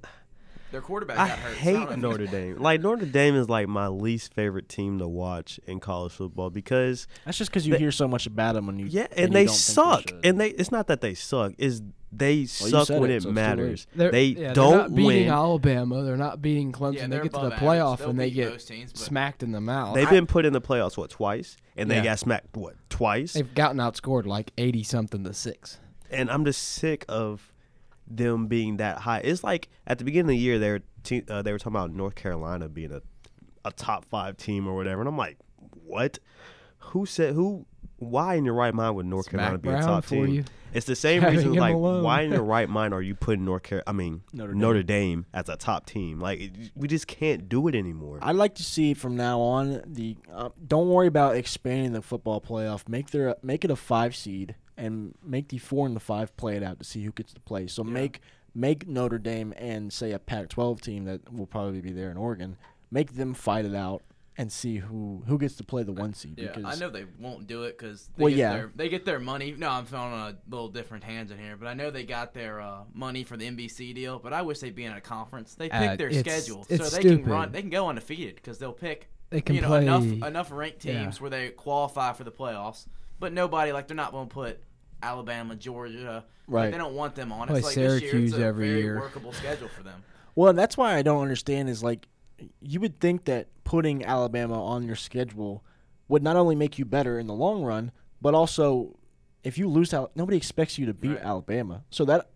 their quarterback I got hurt. so I hate know Notre Dame. Like Notre Dame is like my least favorite team to watch in college football because that's just because you They- hear so much about them when you yeah, when and you they suck. should. and they it's not that they suck. Is they you suck when it, it so matters. they're, They yeah, they're don't not beating win. Alabama. They're not beating Clemson. Yeah, they get to the playoff and they get teams, smacked in the mouth. They've I- been put in the playoffs what twice, and they Yeah. got smacked what twice. they've gotten outscored like eighty something to six. and I'm just sick of them being that high. It's like at the beginning of the year they were te- uh, they were talking about North Carolina being a a top five team or whatever, and I'm like, what? Who said who? Why in your right mind would North Carolina Smack be a top team? you. It's the same Having reason. Like, alone. why in your right mind are you putting North Carolina? I mean, Notre Notre Dame. Dame. as a top team. Like, it- we just can't do it anymore. I'd like to see from now on the. Uh, don't worry about expanding the football playoff. Make their make it a five seed and make the four and the five play it out to see who gets to play. So Yeah. make make Notre Dame and say a Pac-12 team that will probably be there in Oregon. Make them fight it out and see who who gets to play the one seed. Yeah, because I know they won't do it because they Well, get yeah. their they get their money. No, I'm throwing on a little different hands in here, but I know they got their uh, money for the NBC deal. But I wish they'd be in a conference. They pick Uh, their it's- schedule so it's they can run. They can go undefeated because they'll pick They can you know play enough enough ranked yeah. teams where they qualify for the playoffs. But nobody like they're not going to put Alabama, Georgia. Right. Like, they don't want them on. Play It's like this year, Syracuse it's a every very year. workable schedule for them. Well, that's why I don't understand is like you would think that putting Alabama on your schedule would not only make you better in the long run, but also if you lose out, nobody expects you to beat Right. Alabama. So that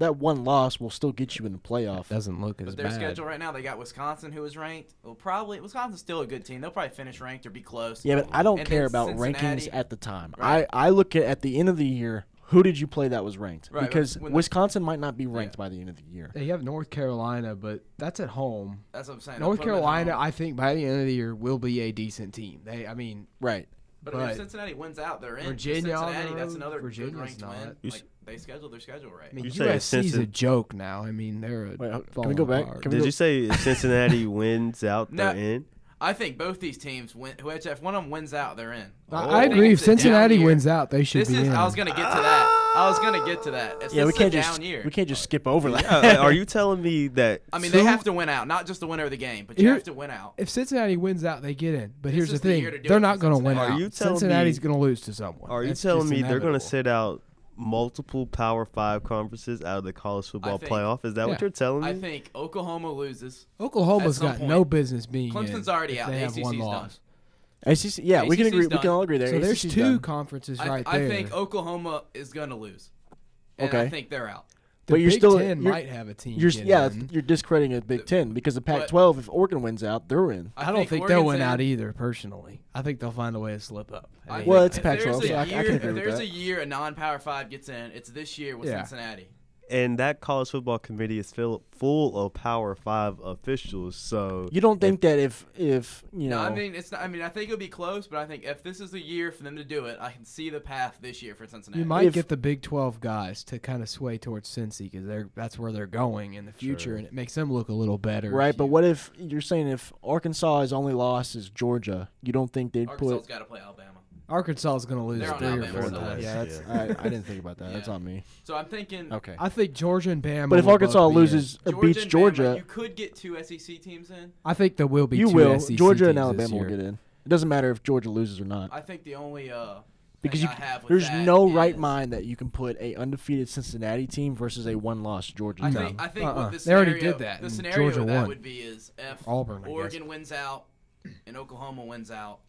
that one loss will still get you in the playoff. Doesn't look as But their bad. schedule right now, they got Wisconsin, who is ranked. Well, probably Wisconsin's still a good team. They'll probably finish ranked or be close. Yeah, but I don't And care about Cincinnati. rankings at the time. Right. I, I look at at the end of the year, who did you play that was ranked? Right, because when Wisconsin might not be ranked by the end of the year. They have North Carolina, but that's at home. That's what I'm saying. North put 'em at Carolina. I think by the end of the year will be a decent team. They, I mean, Right. But, I mean, if Cincinnati wins out, they're in. Virginia Cincinnati, that's another Virginia's good ranked not. win. You Like, they scheduled their schedule right. I mean You say USC's a joke now. I mean, they're a Wait, uh, can we go back? Can we Did go- you say Cincinnati wins out, No. they're in? I think both these teams win. Which if one of them wins out, they're in. I, Oh. I agree. If it's a down Cincinnati wins out, they should This be is. in. I was gonna get to that. I was gonna get to that. It's, Yeah, we can't a just year. we can't just skip over that. Yeah, are you telling me that? I mean, two- they have to win out, not just the winner of the game, but you Here- have to win out. if Cincinnati wins out, they get in. But This here's the is the thing: year to do they're not going to win out. Are you telling Cincinnati's me- going to lose to someone. Are you That's telling just me they're going to sit out multiple Power Five conferences out of the college football think- playoff? Is that what you're telling me? I think Oklahoma loses. Oklahoma's got point- no business being Clemson's in already out. They The have one ACC's done. loss. ACC, yeah, we can ACC's agree. We can all agree there. So there's ACC's two done. conferences right I there. I think Oklahoma is gonna lose. And Okay. I think they're out. The But you're Big still- Ten you're- might have a team. You're yeah, in. you're discrediting the Big Ten because the Pac-12. If Oregon wins out, they're in. I, don't think, they'll Oregon's win out either. Personally, I think they'll find a way to slip up. I I Well, it's if Pac-12, there's a so I- I can agree If with there's that. a year a non-power five gets in, it's this year with Yeah. Cincinnati. And that college football committee is full full of Power Five officials. So You don't think that if if you No, know? I mean it's. Not, I mean I think it'll be close, but I think if this is the year for them to do it, I can see the path this year for Cincinnati. You might If- get the Big 12 guys to kind of sway towards Cincy because they're that's where they're going in the future, Sure. and it makes them look a little better. right, but you- what if you're saying if Arkansas's only lost is Georgia? You don't think they'd Arkansas's put? got to play Alabama. Arkansas is going to lose They're on three or Alabama four side. times. Yeah, that's, I, I didn't think about that. That's Yeah. on me. So I'm thinking. Okay. I think Georgia and Bama. But if will Arkansas be in. loses or Georgia beats and Bama, Georgia, you could get two SEC teams in. I think there will be. you two will. SEC Georgia and teams this Alabama will year. get in. It doesn't matter if Georgia loses or not I think the only uh because thing you, I have with there's that no right is- mind that you can put a undefeated Cincinnati team versus a one-loss Georgia I team. think I think Uh-uh. what the They already did that, The and scenario Georgia that won. would be is if Auburn, I guess. Oregon wins out and Oklahoma wins out,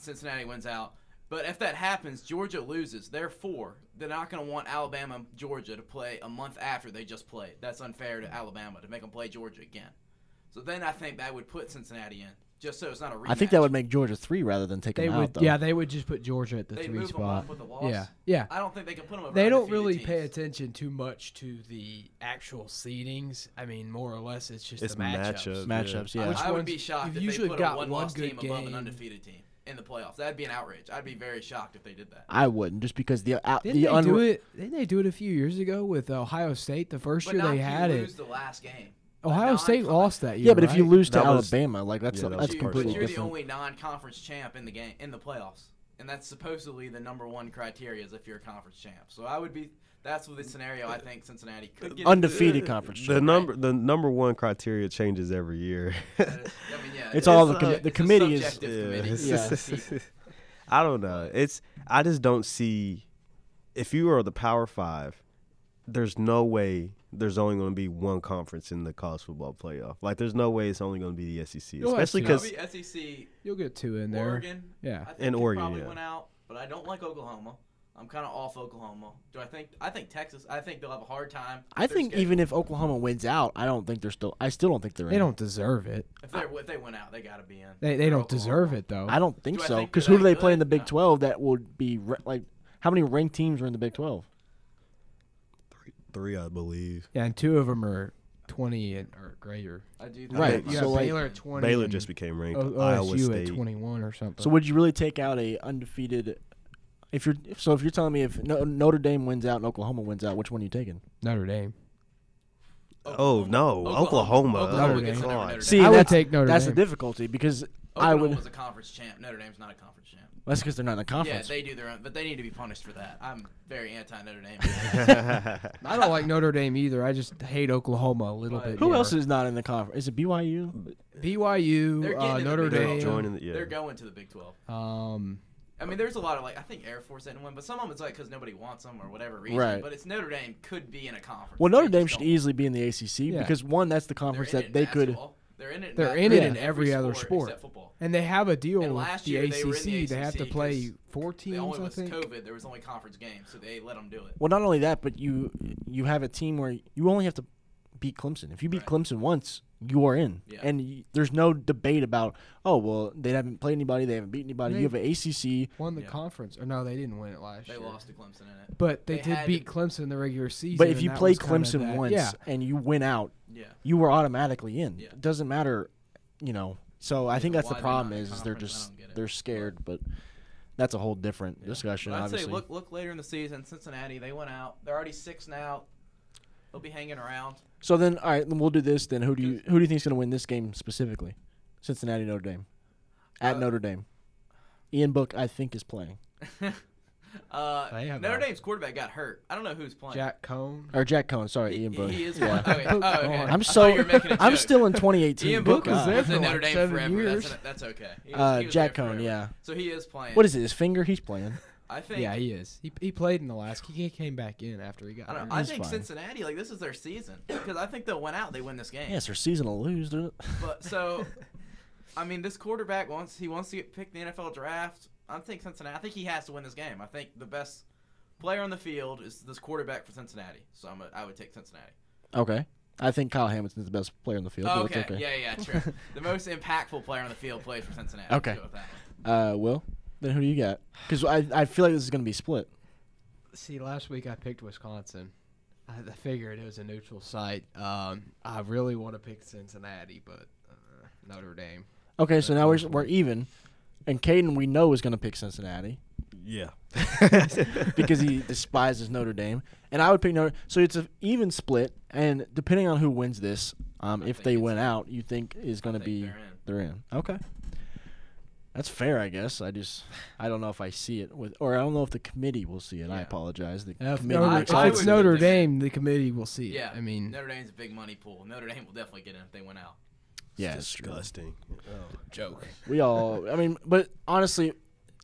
Cincinnati wins out. But if that happens, Georgia loses. Therefore, they're not going to want Alabama and Georgia to play a month after they just played. That's unfair to Alabama to make them play Georgia again. So then I think that would put Cincinnati in, just so it's not a rematch. I think that would make Georgia three rather than take They them would. out. Though. Yeah, they would just put Georgia at the they three move them spot. up with a loss. Yeah, yeah. I don't think they can put them over. They don't undefeated really teams. pay attention too much to the actual seedings. I mean, more or less, it's just It's the matchups. matchup. matchually. Yeah. Which I would ones- be shocked you've if usually they put got a one one-loss good team above an game. undefeated team in the playoffs. That'd be an outrage. I'd be very shocked if they did that. I wouldn't just because the uh, Didn't the they un- do it? Didn't they do it a few years ago with Ohio State? The first But year not they had you it. lose the last game. Ohio State lost that year. Yeah, but if you right? lose to That was- Alabama, like that's yeah, that that's you, completely but you're different. the only non-conference champ in the game in the playoffs, and that's supposedly the number one criteria is if you're a conference champ. So I would be. That's what the scenario I think Cincinnati could get. Undefeated conference. the champ. number the number one criteria changes every year. That is- I mean, yeah, It's all the a- it's the a committee is- subjective Yeah. committee. Yeah. I don't know. It's I just don't see if you are the Power Five. There's no way there's only going to be one conference in the college football playoff. Like there's no way it's only going to be the SEC, You'll especially because Probably SEC, You'll get two in there. Oregon. Yeah. I think And Oregon, probably yeah. went out, but I don't like Oklahoma. I'm kind of off Oklahoma. Do I think? I think Texas. I think they'll have a hard time. I think schedule. even if Oklahoma wins out, I don't think they're still. I still don't think they're They in. don't deserve it. if they if they went out, they got to be in. They, they don't Oklahoma. deserve it though. I don't think Do so. Because who do they that play in the? Big No. Twelve that would be re- like? How many ranked teams are in the Big Twelve? three, three, I believe. Yeah, and two of them are twenty and, or greater. I do. Right, think You so, like, Baylor at twenty. Baylor just became ranked. O- Iowa OSU State. at twenty-one or something. So would you really take out a undefeated? If you're so, if you're telling me if no, Notre Dame wins out and Oklahoma wins out, which one are you taking? Notre Dame. Oh no, Oklahoma. Notre Oh, Dame. God. Notre Dame. See, I would that's- take Notre That's Dame. the difficulty because I would. Oklahoma's a conference champ. Notre Dame's not a conference champ. That's because they're not in the conference. Yeah, they do their own, but they need to be punished for that. I'm very anti Notre Dame. I don't like Notre Dame either. I just hate Oklahoma a little But- bit. Who more. else is not in the conference? Is it BYU? BYU, They're getting uh, in the Notre Big 12. Dame. Joining the- yeah. They're going to the Big 12. Um, I mean, there's a lot of like I think Air Force didn't win, but some of them it's like because nobody wants them or whatever reason. Right. But it's Notre Dame could be in a conference. Well, Notre Dame should don't. easily be in the ACC Yeah. because one, that's the They're conference in it that in they could. basketball. They're in it. They're ba- in it in every other sport. except football. and they have a deal And with last the year ACC. they were in the They have to ACC play 'cause four The teams, only I was think. COVID. There was only conference games, so they let them do it. Well, not only that, but you you have a team where you only have to beat Clemson. If you beat Right. Clemson once, you are in, Yeah. and y- there's no debate about oh well they haven't played anybody, they haven't beat anybody. They- you have an ACC. Won the Yeah. conference, or no, they didn't win it last They year. lost to Clemson in it. But they, They did beat Clemson in the regular season. But if you that play Clemson that- once yeah, and you win out, Yeah. you were automatically in. Yeah. It doesn't matter, you know. So I think that's the problem is, is they're just don't get it. they're scared, but that's a whole different Yeah. discussion. But I'd obviously, say look look later in the season. Cincinnati they went out. They're already six now. They'll be hanging around. So then all right, then we'll do this. Then who do you who do you think is going to win this game specifically? Cincinnati Notre Dame at Uh, Notre Dame. Ian Book I think is playing. Uh, They have Notre a- Dame's quarterback got hurt. I don't know who's playing. Jack Coan. Or Jack Coan, sorry, Ian Book. he is. yeah. playing. Oh, okay. Oh, okay. I'm I I'm thought so you were making a I'm joke. still in 2018. Ian Book Book was there in for Notre like Dame seven forever. years. That's, that's okay. He was, Uh, he was Jack there Coan, forever. yeah. So he is playing. What is it? His finger? He's playing. I think. Yeah, he is. He, he played in the last. He came back in after he got. I, don't I think fine. Cincinnati, like this is their season because I think they'll win out. They win this game. Yeah, it's their season to lose. Dude. But so, I mean, this quarterback wants he wants to get picked in the NFL draft. I think Cincinnati. I think he has to win this game. I think the best player on the field is this quarterback for Cincinnati. So I'm a, I would take Cincinnati. Okay. I think Kyle Hamilton's the best player in the field. But okay. okay. Yeah, yeah, true. the most impactful player on the field plays for Cincinnati. Okay. Let's go with that one. Uh, Will, then who do you got? Because I, I feel like this is going to be split. See, last week I picked Wisconsin. I, I figured it was a neutral site. Um, I really want to pick Cincinnati, but uh, Notre Dame. Okay, so now we're, we're even. And Kaden, we know, is going to pick Cincinnati Yeah. because he despises Notre Dame. And I would pick Notre So it's an even split. And depending on who wins this, um, if they it's- win out, you think is going to be. they're in. They're in. Okay. That's fair, I guess. I just I don't know if I see it with, or I don't know if the committee will see it. I apologize. The If, committee. Notre, if it's Notre put them. Dame, the committee will see it. Yeah. I mean, Notre Dame's a big money pool. Notre Dame will definitely get in if they went out. yeah, it's disgusting. Oh. joke. We all. I mean, but honestly,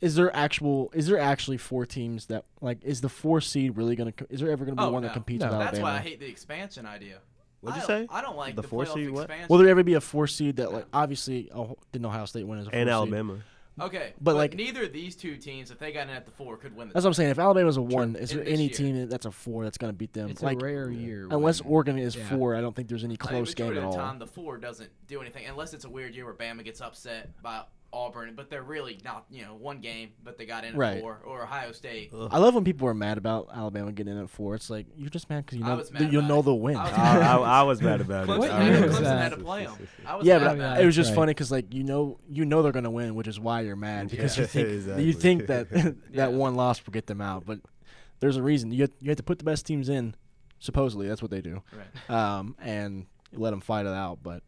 is there actual? Is there actually four teams that like? Is the four seed really gonna? Is there ever gonna be Oh, one no. that competes No. with That's Alabama? why I hate the expansion idea. What'd you don't- say? I don't like The the, four seed what? Will there ever be a four seed that like obviously oh, didn't Ohio State win as a four And seed? Alabama. Okay, But, but, like- neither of these two teams, if they got in at the four, could win the. That's what I'm saying. If Alabama's a one, is there this any year. team that's a four that's gonna beat them? It's like a rare year. unless when- Oregon is yeah. four, I don't think there's any I mean, close game at of the all. time, the four doesn't do anything unless it's a weird year where Bama gets upset by Auburn, but they're really not. You know, one game, but they got in at Right. four, or Ohio State. Ugh. I love when people are mad about Alabama getting in at four. It's like you're just mad because you I know was mad you about know it. they'll win. I was I, I, I was mad about it. Clemson, I had, was Clemson that? had to play them. I was yeah, mad but about yeah, it was just right. funny because like you know you know they're gonna win, which is why you're mad because you Yeah, think exactly. you think that that Yeah. one loss will get them out, but there's a reason you have, you have to put the best teams in. Supposedly, that's what they do, Right. um, and let them fight it out. But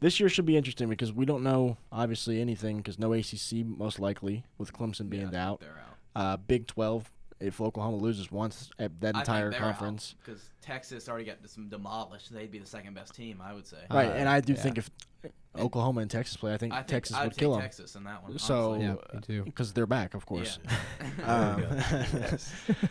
this year should be interesting because we don't know obviously anything because no ACC most likely with Clemson being Yeah, out. They're out. Uh, Big Twelve. If Oklahoma loses once at that entire conference, because Texas already got some demolished. They'd be the second best team, I would say. right? Uh, and I do yeah. think if Oklahoma and Texas play, I think I think Texas I'd would take kill them. Texas in that one. So- honestly. Yeah, because they're back, of course. Yeah. Um,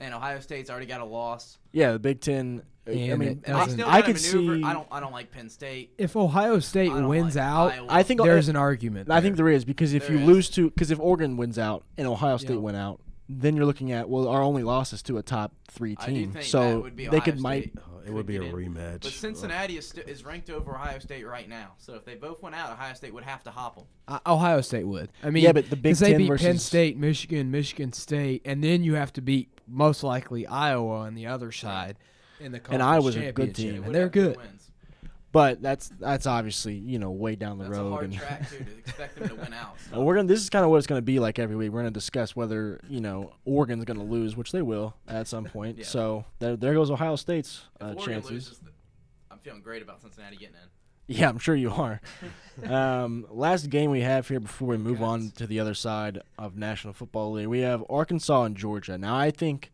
and Ohio State's already got a loss. yeah, the Big Ten. I mean, I, doesn't- still I could maneuver. see. I don't. I don't like Penn State. If Ohio State wins like out, Iowa. I think there's an argument. I think there. there is because if There you is. lose to because if Oregon wins out and Ohio State Yeah. went out, then you're looking at well, our only loss is to a top three I do team, think so that would be they Ohio could might. State Oh, it would be a get in. rematch. But Cincinnati is, st- is ranked over Ohio State right now. So if they both went out, Ohio State would have to hop them. Uh, Ohio State would. I mean, Yeah, but the Big 'cause they Ten beat Penn State, Michigan, Michigan State, and then you have to beat most likely Iowa on the other side in the conference Iowa's a good team. And they're good. But that's that's obviously you know way down the That's a road. hard and track too to expect them to win out. So. We're gonna. This is kind of what it's gonna be like every week. We're gonna discuss whether you know Oregon's gonna lose, which they will at some point. Yeah. So there, there goes Ohio State's uh, chances. loses, I'm feeling great about Cincinnati getting in. Yeah, I'm sure you are. um, last game we have here before we move on to the other side of National Football League, we have Arkansas and Georgia. Now, I think,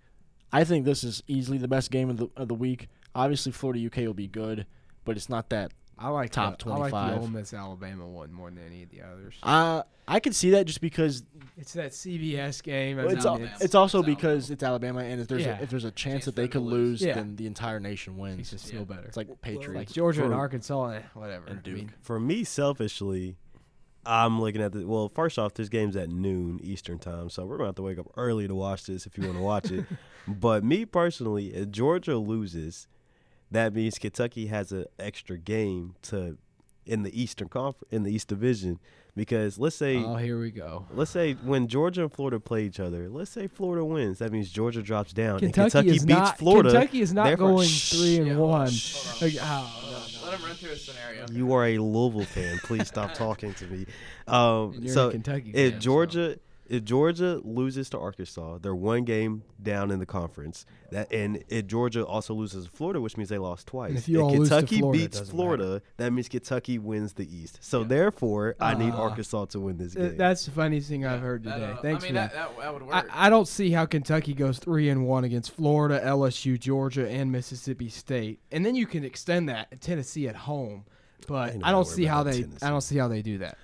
I think this is easily the best game of the of the week. Obviously, Florida UK will be good, but it's not that. I like Top the, I like the Ole Miss Alabama one more than any of the others. Uh, I could see that just because It's that CBS game. Well, it's, al- Alabama. it's also It's because it's Alabama, and if there's Yeah. a, if there's a chance Chance that they could lose. lose, Yeah. then the entire nation wins. it still Yeah. better. It's like Patriots. like Georgia and Arkansas, eh, whatever. And I mean, Duke. For me, selfishly, I'm looking at the. Well, first off, this game's at noon Eastern time, so we're gonna have to wake up early to watch this if you want to watch it. But me personally, if Georgia loses, that means Kentucky has an extra game to in the Eastern Conference in the East Division because let's say oh, here we go. let's say when Georgia and Florida play each other, let's say Florida wins. That means Georgia drops down Kentucky, and Kentucky is beats not. Florida. Kentucky is not going Shh. three and Yeah, one. hold on. Like, oh, Let him run through a scenario. You are a Louisville fan. Please stop talking to me. Um, you're a so Kentucky if fan, so- Georgia if Georgia loses to Arkansas, they're one game down in the conference. That and if Georgia also loses to Florida, which means they lost twice. if you all lose to Kentucky Florida, beats doesn't Florida, that means Kentucky wins the East. So Yeah. therefore, I need Uh, Arkansas to win this Uh, game. That's the funniest thing I've Yeah, heard that, today. uh, Thanks I mean, for that, that. that, that would I, work. I don't see how Kentucky goes three and one against Florida, LSU, Georgia, and Mississippi State, and then you can extend that to Tennessee at home. But Ain't I don't see how they. Tennessee. I don't see how they do that.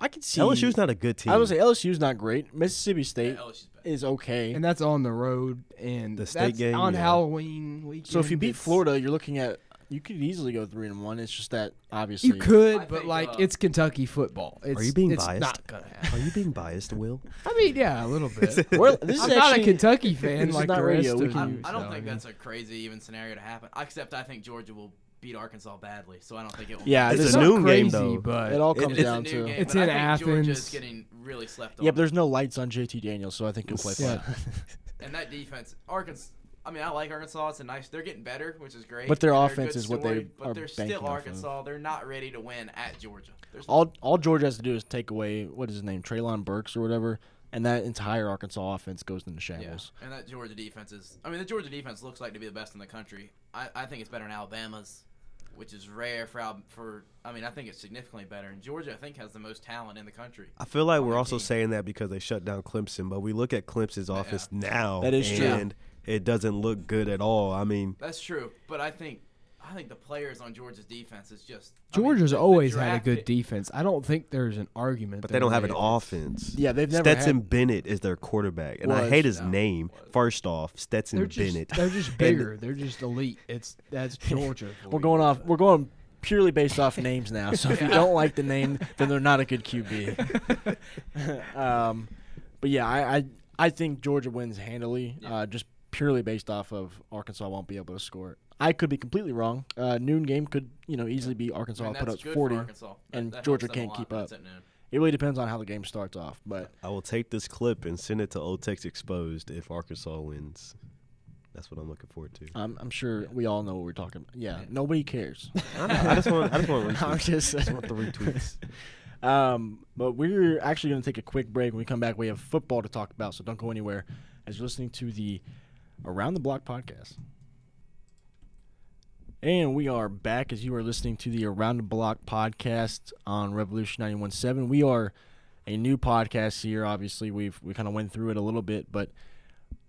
I can see LSU's not a good team. I would say LSU's not great. Mississippi State LSU's bad. is okay. And that's on the road, and The state that's game, on yeah. Halloween weekend. so if you beat it's- Florida, you're looking at You could easily go three and one. It's just that obviously You could, I but think, like uh, it's Kentucky football. It's, you being it's biased? not gonna happen. Are you being biased, Will? I mean, yeah, a little bit. We're- this is I'm not a actually- Kentucky fan this is like not the rest radio. We of can- you. I, I don't so, think mean, that's a crazy even scenario to happen. Except I think Georgia will beat Arkansas badly, so I don't think it will. Yeah, It's this a is not noon game, crazy, though. but it all comes it's a down to game, It's but in I think Georgia's Athens. getting really slept yeah. on. But there's no lights on JT Daniels, so I think he'll play Yeah. and that defense, Arkansas. I mean, I like Arkansas. It's a nice. They're getting better, which is great. But their and offense good is what they But are they're still off of. Arkansas. They're not ready to win at Georgia. There's all all Georgia has to do is take away what is his name, Treylon Burks or whatever, and that entire Arkansas offense goes into Yeah, shambles. and that Georgia defense is. I mean, the Georgia defense looks like to be the best in the country. I, I think it's better than Alabama's, which is rare for Al- for. I mean, I think it's significantly better. And Georgia, I think, has the most talent in the country. I feel like we're also team. saying that because they shut down Clemson, but we look at Clemson's offense now, That is true. and it doesn't look good at all. I mean, That's true, but I think I think the players on Georgia's defense is just. I mean, Georgia's the- the always had a good defense. I don't think there's an argument. but they don't have an is. offense. Yeah, they've never Stetson had- Bennett is their quarterback, and I hate his No, name. was. First off, Stetson They're just Bennett. they're just bigger. they're just elite. It's that's Georgia. for We're going off. We're going purely based off names now. So if you don't like the name, then they're not a good QB. um, but yeah, I, I I think Georgia wins handily, uh, just purely based off of Arkansas won't be able to score. I could be completely wrong. Uh, noon game could you know easily be Arkansas I Arkansas mean, put that's up forty. for Arkansas. That- and that Georgia helps them a can't keep up. it's at noon. It really depends on how the game starts off. But I will take this clip and send it to Otex Exposed if Arkansas wins. That's what I'm looking forward to. I'm, I'm sure we all know what we're talking about. Yeah, Yeah. nobody cares. I, know, I just want, I just want retweets. I'm just I just want the retweets. Um, but we're actually going to take a quick break. When we come back, we have football to talk about, so don't go anywhere as you're listening to the Around the Block podcast. And we are back as you are listening to the Around the Block podcast on Revolution 917. We are a new podcast here. Obviously, we've we kind of went through it a little bit, but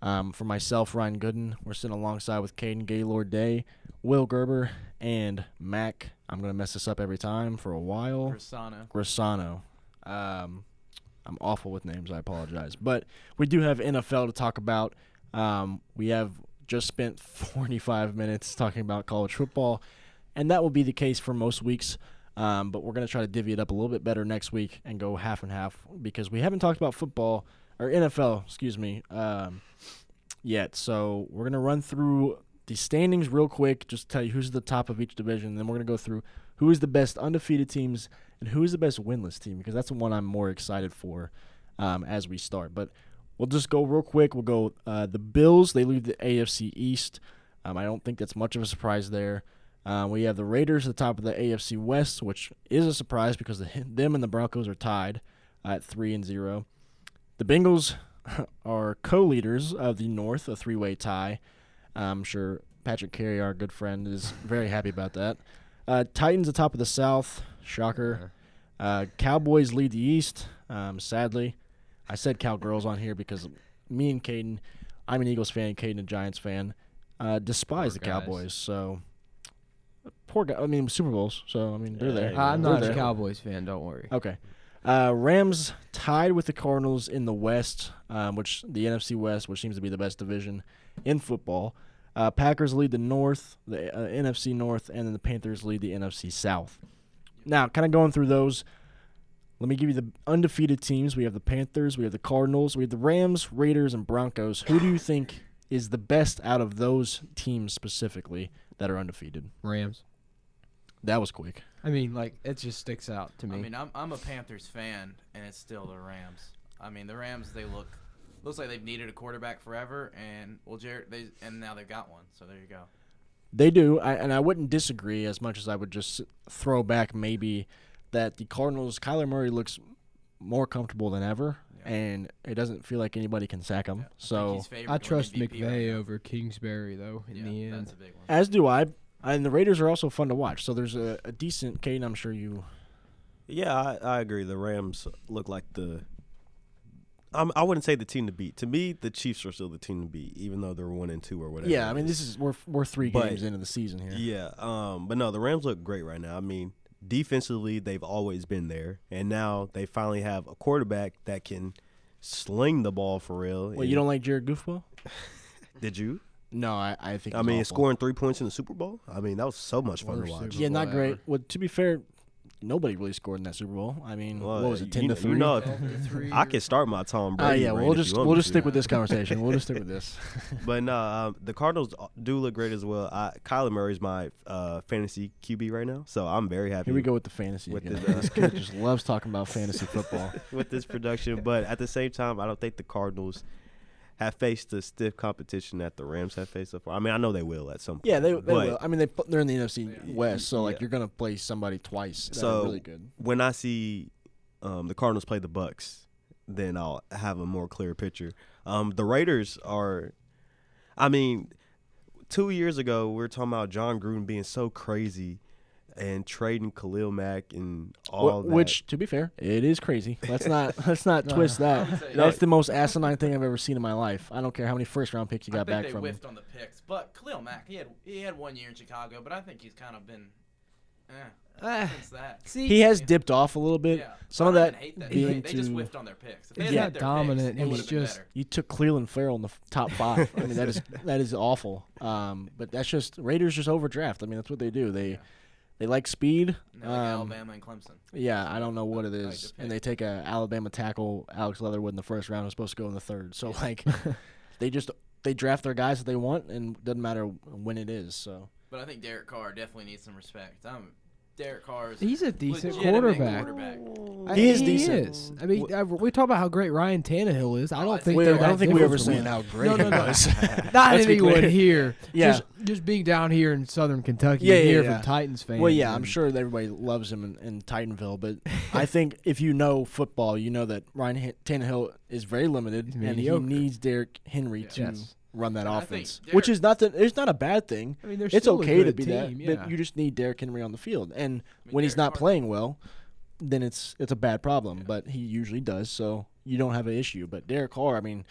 um, for myself, Ryan Gooden, we're sitting alongside with Kaden Gaylord Day, Will Gerber, and Mac. I'm going to mess this up every time for a while. Grisano. Grisano. Um, I'm awful with names. I apologize, but we do have NFL to talk about. Um, we have just spent 45 minutes talking about college football, and that will be the case for most weeks. Um, but we're going to try to divvy it up a little bit better next week and go half and half because we haven't talked about football or NFL, excuse me, um, yet. So we're going to run through the standings real quick, just tell you who's at the top of each division. Then we're going to go through who is the best undefeated teams and who is the best winless team because that's the one I'm more excited for um, as we start. But we'll just go real quick. We'll go uh, the Bills. They lead the AFC East. Um, I don't think that's much of a surprise there. Uh, we have the Raiders at the top of the AFC West, which is a surprise because the, them and the Broncos are tied at three and zero. The Bengals are co-leaders of the North, a three-way tie. I'm sure Patrick Carey, our good friend, is very happy about that. Uh, Titans atop of the South, shocker. Uh, Cowboys lead the East. Um, sadly, I said Cowgirls on here because me and Kaden, I'm an Eagles fan, Kaden a Giants fan, uh, despise Poor the guys. Cowboys. So poor guy. I mean Super Bowls. So I mean they're Yeah, there. yeah. I'm They're not a there. Cowboys fan. Don't worry. Okay. Uh, Rams tied with the Cardinals in the West, um, which the NFC West, which seems to be the best division in football. Uh, Packers lead the North, the uh, NFC North, and then the Panthers lead the NFC South. Now, kind of going through those, let me give you the undefeated teams. We have the Panthers, we have the Cardinals, we have the Rams, Raiders, and Broncos. Who do you think is the best out of those teams specifically that are undefeated? Rams. That was quick. I mean, like it just sticks out to me. I mean, I'm I'm a Panthers fan, and it's still the Rams. I mean, the Rams they look looks like they've needed a quarterback forever, and well, Jared they and now they've got one. So there you go. They do, I, and I wouldn't disagree as much as I would just throw back maybe that the Cardinals, Kyler Murray looks more comfortable than ever, Yeah. and it doesn't feel like anybody can sack him. Yeah, I So, he's I trust MVP right over Kingsbury though. In yeah, the end, that's a big one. as do I. And the Raiders are also fun to watch. So there's a, a decent Kane. I'm sure you. Yeah, I, I agree. The Rams look like the. Um, I wouldn't say the team to beat. To me, the Chiefs are still the team to beat, even though they're one and two or whatever. Yeah, I mean this is we're we're three But- games into the season here. Yeah, um, but no, the Rams look great right now. I mean, defensively, they've always been there, and now they finally have a quarterback that can sling the ball for real. Well, and- you don't like Jared Goofball? Did you? No, I, I think. I mean, awful. scoring three points in the Super Bowl. I mean, that was so much fun to watch. Super Yeah, Bowl not great. Well, to be fair, nobody really scored in that Super Bowl. I mean, Well, what was it, ten you, to you three? know, Three I or can start my Tom Uh, Brady. yeah, reign we'll if just you want we'll me just to. stick with this conversation. We'll just stick with this. But no, um, the Cardinals do look great as well. I, Kyler Murray's my uh, fantasy QB right now, so I'm very happy. Here we go with the fantasy. With again. the- this kid just loves talking about fantasy football. with this production. But at the same time, I don't think the Cardinals have faced the stiff competition that the Rams have faced so far. I mean, I know they will at some point. Yeah, they, they will. I mean, they they're in the NFC West, so like Yeah. you're gonna play somebody twice. That So- really good. when I see um, the Cardinals play the Bucks, then I'll have a more clear picture. Um, the Raiders are, I mean, two years ago we were talking about Jon Gruden being so crazy and trading Khalil Mack and all Wh- that. Which, to be fair, it is crazy. Let's not let's not twist that. say- That's the most asinine thing I've ever seen in my life. I don't care how many first round picks you I got back they from him. whiffed on the picks, but Khalil Mack, he had he had one year in Chicago, but I think he's kind of been, eh, since that. see, He has Yeah. dipped off a little bit. Yeah, Some but of that didn't hate that. being they, they just to- whiffed on their picks. If they He's had not had their dominant, Picks, it he's would have been just- You took Clelin Ferrell in the top five. I mean, that is that is awful. Um, but that's just Raiders just overdraft. I mean, that's what they do. They Yeah. They like speed. They're like Um, Alabama and Clemson. Yeah, I don't know what it is. And they take a Alabama tackle, Alex Leatherwood, in the first round, who's supposed to go in the third. So like, they just they draft their guys that they want, and doesn't matter when it is. So But I think Derek Carr definitely needs some respect. I'm Derek Carr is he's a decent legitimate quarterback. quarterback. I- He is decent. is. I mean, I, uh, we talk about how great Ryan Tannehill is. I don't think think we, they're I don't think we ever different saying from how him. great No, no, he no. was. Not Let's be anyone clear. here. Yeah. Just, just being down here in Southern Kentucky, Yeah, and yeah, here yeah. from Titans fans. Well, yeah, I'm and- sure that everybody loves him in, in Titanville, but I think if you know football, you know that Ryan H- Tannehill is very limited, He's and he mediocre. needs Derrick Henry Yeah. to Yes. Run that And I offense, Derrick- which is not that it's not a bad thing. I mean, It's okay to be team, that, yeah. but you just need Derrick Henry on the field, and I mean, when he's not Carr- playing well, then it's it's a bad problem. But he usually does, so you don't have an issue. But Derek Carr, I mean,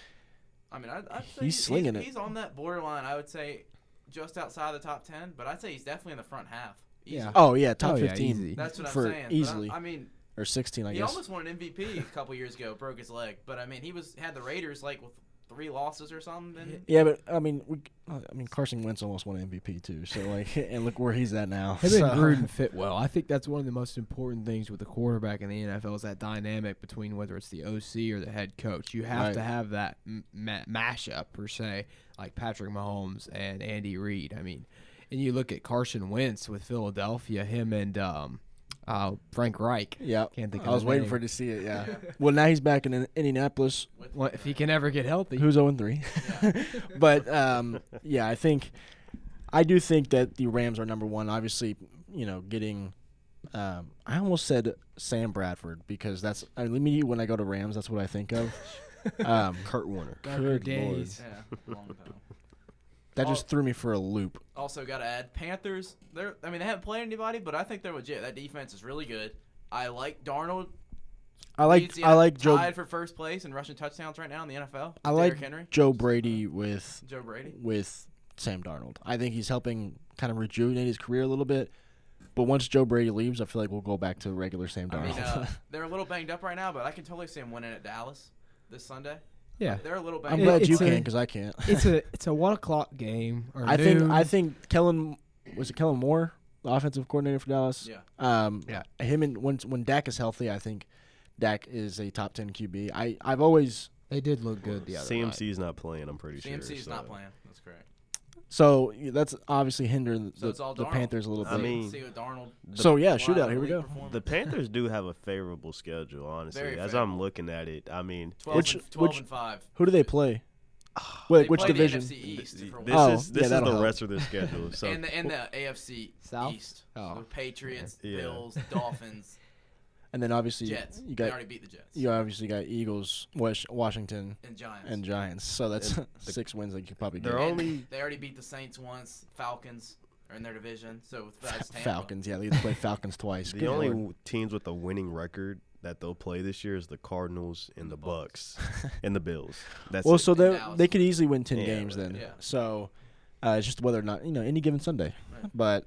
I mean, I'd, I'd say He's slinging he's, it. He's on that borderline. I would say just outside the top ten, but I'd say he's definitely in the front half. Easy. Yeah. oh yeah, top Oh, yeah, fifteen easy. That's what I'm for saying. but I- easily I, mean, or sixteen, I he guess. almost won an MVP a couple years ago. Broke his leg, but I mean, he was had the Raiders like with three losses or something. And Yeah, but I mean, we, I mean Carson Wentz almost won MVP too. So like, and look where he's at now. Him So- and Gruden fit well. I think that's one of the most important things with the quarterback in the NFL is that dynamic between whether it's the OC or the head coach. You have Right. to have that m- ma- mashup per se, like Patrick Mahomes and Andy Reid. I mean, and you look at Carson Wentz with Philadelphia, him and um, uh, Frank Reich. Yeah, Can't think of I was waiting name. for it to see it. Yeah. well, now he's back in In- Indianapolis. with, Well, if he can ever get healthy, Who's zero three? but um, yeah, I think I do think that the Rams are number one. Obviously, you know, getting. Um, I almost said Sam Bradford because that's I mean, immediately when I go to Rams, that's what I think of. Um, Kurt Warner. Darker good days. yeah, long time. That just threw me for a loop. Also, got to add Panthers. They're I mean they haven't played anybody, but I think they're legit. That defense is really good. I like Darnold. I like I like Joe tied for first place in rushing touchdowns right now in the NFL. I Derrick like Henry, Joe Brady with Joe Brady. with Sam Darnold. I think he's helping kind of rejuvenate his career a little bit. But once Joe Brady leaves, I feel like we'll go back to regular Sam I Darnold. mean, uh, they're a little banged up right now, but I can totally see them winning at Dallas this Sunday. Yeah. They're a little I'm it- glad up. you it's can a- because I can't. it's a it's a one o'clock game. Or I think. I think Kellen was it Kellen Moore, the offensive coordinator for Dallas. Yeah. Um, Yeah. Him and when when Dak is healthy, I think Dak is a top ten QB. I I've always they did look good the other night. CMC's not playing. I'm pretty sure. CMC's so. not playing. That's correct. So that's obviously hindering So the, it's the Panthers a little I bit. mean, see what Darnold. so yeah, shootout. Here we go. performance. The Panthers do have a favorable schedule, honestly. Very As favorable. I'm looking at it, I mean, 12, Which- and, 12 which- and 5. Who do they play? Ah, they Wait, which play division? The NFC East th- for this Oh, is yeah, is the help. rest of their schedule. So and the and the AFC South? East. Oh. So Patriots, Yeah. Bills, Dolphins, And then obviously Jets. you they got already beat the Jets. you obviously got Eagles, Wash, Washington, and Giants. and Giants. So that's And the- six wins that you could probably they're get. only- they already beat the Saints once. Falcons are in their division. So that's Tampa. Falcons, yeah, they play Falcons twice. the Good only Lord. teams with a winning record that they'll play this year is the Cardinals and the Bucks and the Bills. That's well, it. so they they could easily win ten Yeah, games then. Yeah. So uh, it's just whether or not you know any given Sunday. Right. But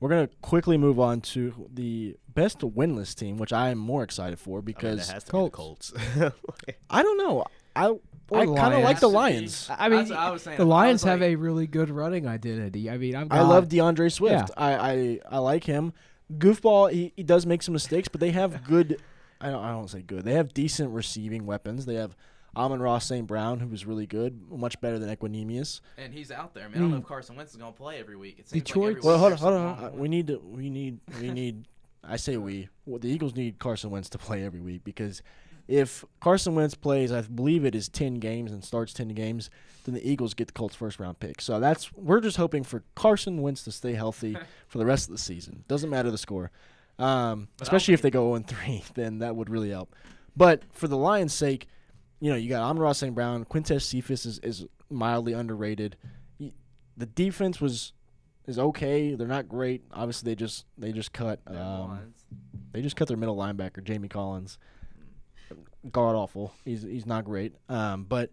we're gonna quickly move on to the best winless team, which I am more excited for I mean, because it has to Colts. be the Colts. I don't know. I Or I kind of like the Lions. I mean, I was saying. the I was Lions have like- a really good running identity. I mean, I'm I love DeAndre Swift. Yeah. I, I I like him. Goofball, he, he does make some mistakes, but they have good. I don't I don't say good. They have decent receiving weapons. They have Amon-Ra St. Brown, who was really good, much better than Equanimeous. And he's out there. man. mean, I don't know if Carson Wentz is going to play every week. It seems Detroit's- like Well, hold on, hold on. Uh, We need to. We need. We need. I say we. Well, the Eagles need Carson Wentz to play every week because if Carson Wentz plays, I believe it is ten games and starts ten games, then the Eagles get the Colts first round pick. So that's we're just hoping for Carson Wentz to stay healthy for the rest of the season. Doesn't matter the score, um, especially if they go 0 three, then that would really help. But for the Lions' sake, you know, you got Amon-Ra St. Brown, Quintez Cephus is, is mildly underrated. The defense was is okay. They're not great. Obviously, they just they just cut um, they just cut their middle linebacker, Jamie Collins. God awful. He's he's not great. Um, but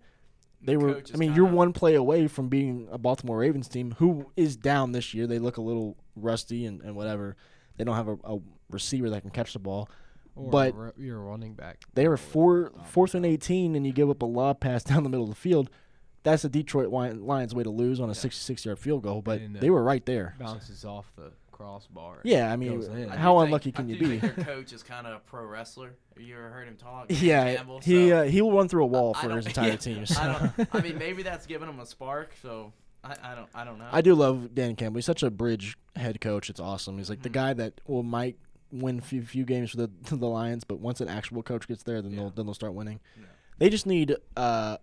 they The were. I mean, you're one play away from being a Baltimore Ravens team who is down this year. They look a little rusty and, and whatever. They don't have a, a receiver that can catch the ball. Or but- ru- you're a running back. They were with four, Tom and 18, and you give up a lob pass down the middle of the field. That's the Detroit Lions' way to lose on a Yeah. 66 yard field goal, but And, uh, they were right there. bounces off the crossbar. Yeah, I mean, goes. I do how think- unlucky I can you do be? think their coach is kind of a pro wrestler. Have you ever heard him talk? Yeah, Campbell, he so uh, he will run through a wall I for don't- his entire yeah, team. I, so. don't, I mean, maybe that's giving him a spark. So I, I don't. I don't know. I do love Dan Campbell. He's such a bridge head coach. It's awesome. He's like the Mhm. guy that will might win a few, few games for the the Lions, but once an actual coach gets there, then Yeah. they'll then they'll start winning. Yeah. They just need uh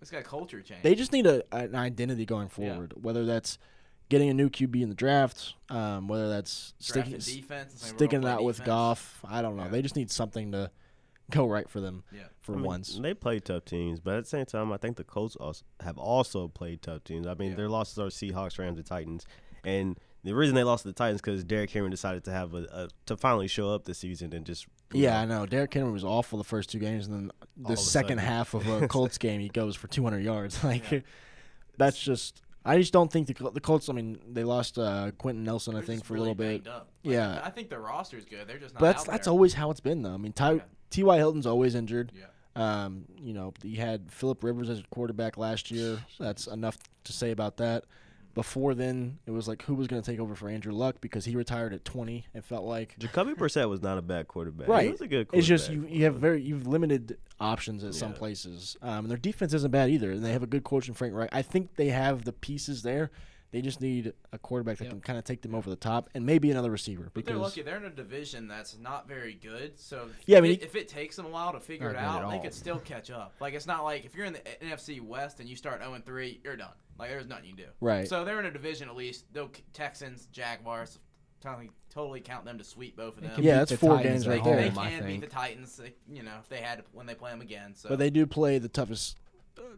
It's got culture change. they just need a an identity going Yeah. forward. Whether that's getting a new QB in the draft, um, whether that's sticking Drafting defense. and saying we're sticking it out play with defense. Goff. I don't know. Yeah. They just need something to go right for them Yeah. for I mean, once. They play tough teams, but at the same time, I think the Colts also have also played tough teams. I mean, Yeah. their losses are Seahawks, Rams, and Titans, and the reason they lost to the Titans because Derrick Henry decided to have a, a to finally show up this season and just you Yeah, I know, know. Derrick Henry was awful the first two games, and then the All of a second sudden. half of a Colts game, he goes for 200 yards. Like, Yeah. that's just. I just don't think the the Colts. I mean, they lost uh, Quenton Nelson, I They're think, just for a little bit. up. Like, Yeah. I think their roster's good. They're just not. But that's out that's there. always how it's been, though. I mean, Ty Yeah. T.Y. Hilton's always injured. Yeah. Um, you know, he had Philip Rivers as a quarterback last year. That's enough to say about that. Before then, it was like who was going to take over for Andrew Luck because he retired at 20. It felt like Jacoby Brissett was not a bad quarterback. Right. he was a good. Quarterback. It's just you, you have very you've limited options at some places. Um, and their defense isn't bad either, and they have a good coach in Frank Reich. I think they have the pieces there. They just need a quarterback that Yep. can kind of take them over the top, and maybe another receiver. But Because they're lucky. They're in a division that's not very good. So Yeah, I if mean, it, if it takes them a while to figure it out, they all. could still catch up. Like it's not like if you're in the NFC West and you start 0 3, you're done. Like there's nothing you can do. Right. So they're in a division at least. They'll Texans, Jaguars, totally, totally count them to sweep both of them. Yeah, that's the four Titans games right there. they home, I can beat the Titans. They, you know, if they had when they play them again. So but they do play the toughest,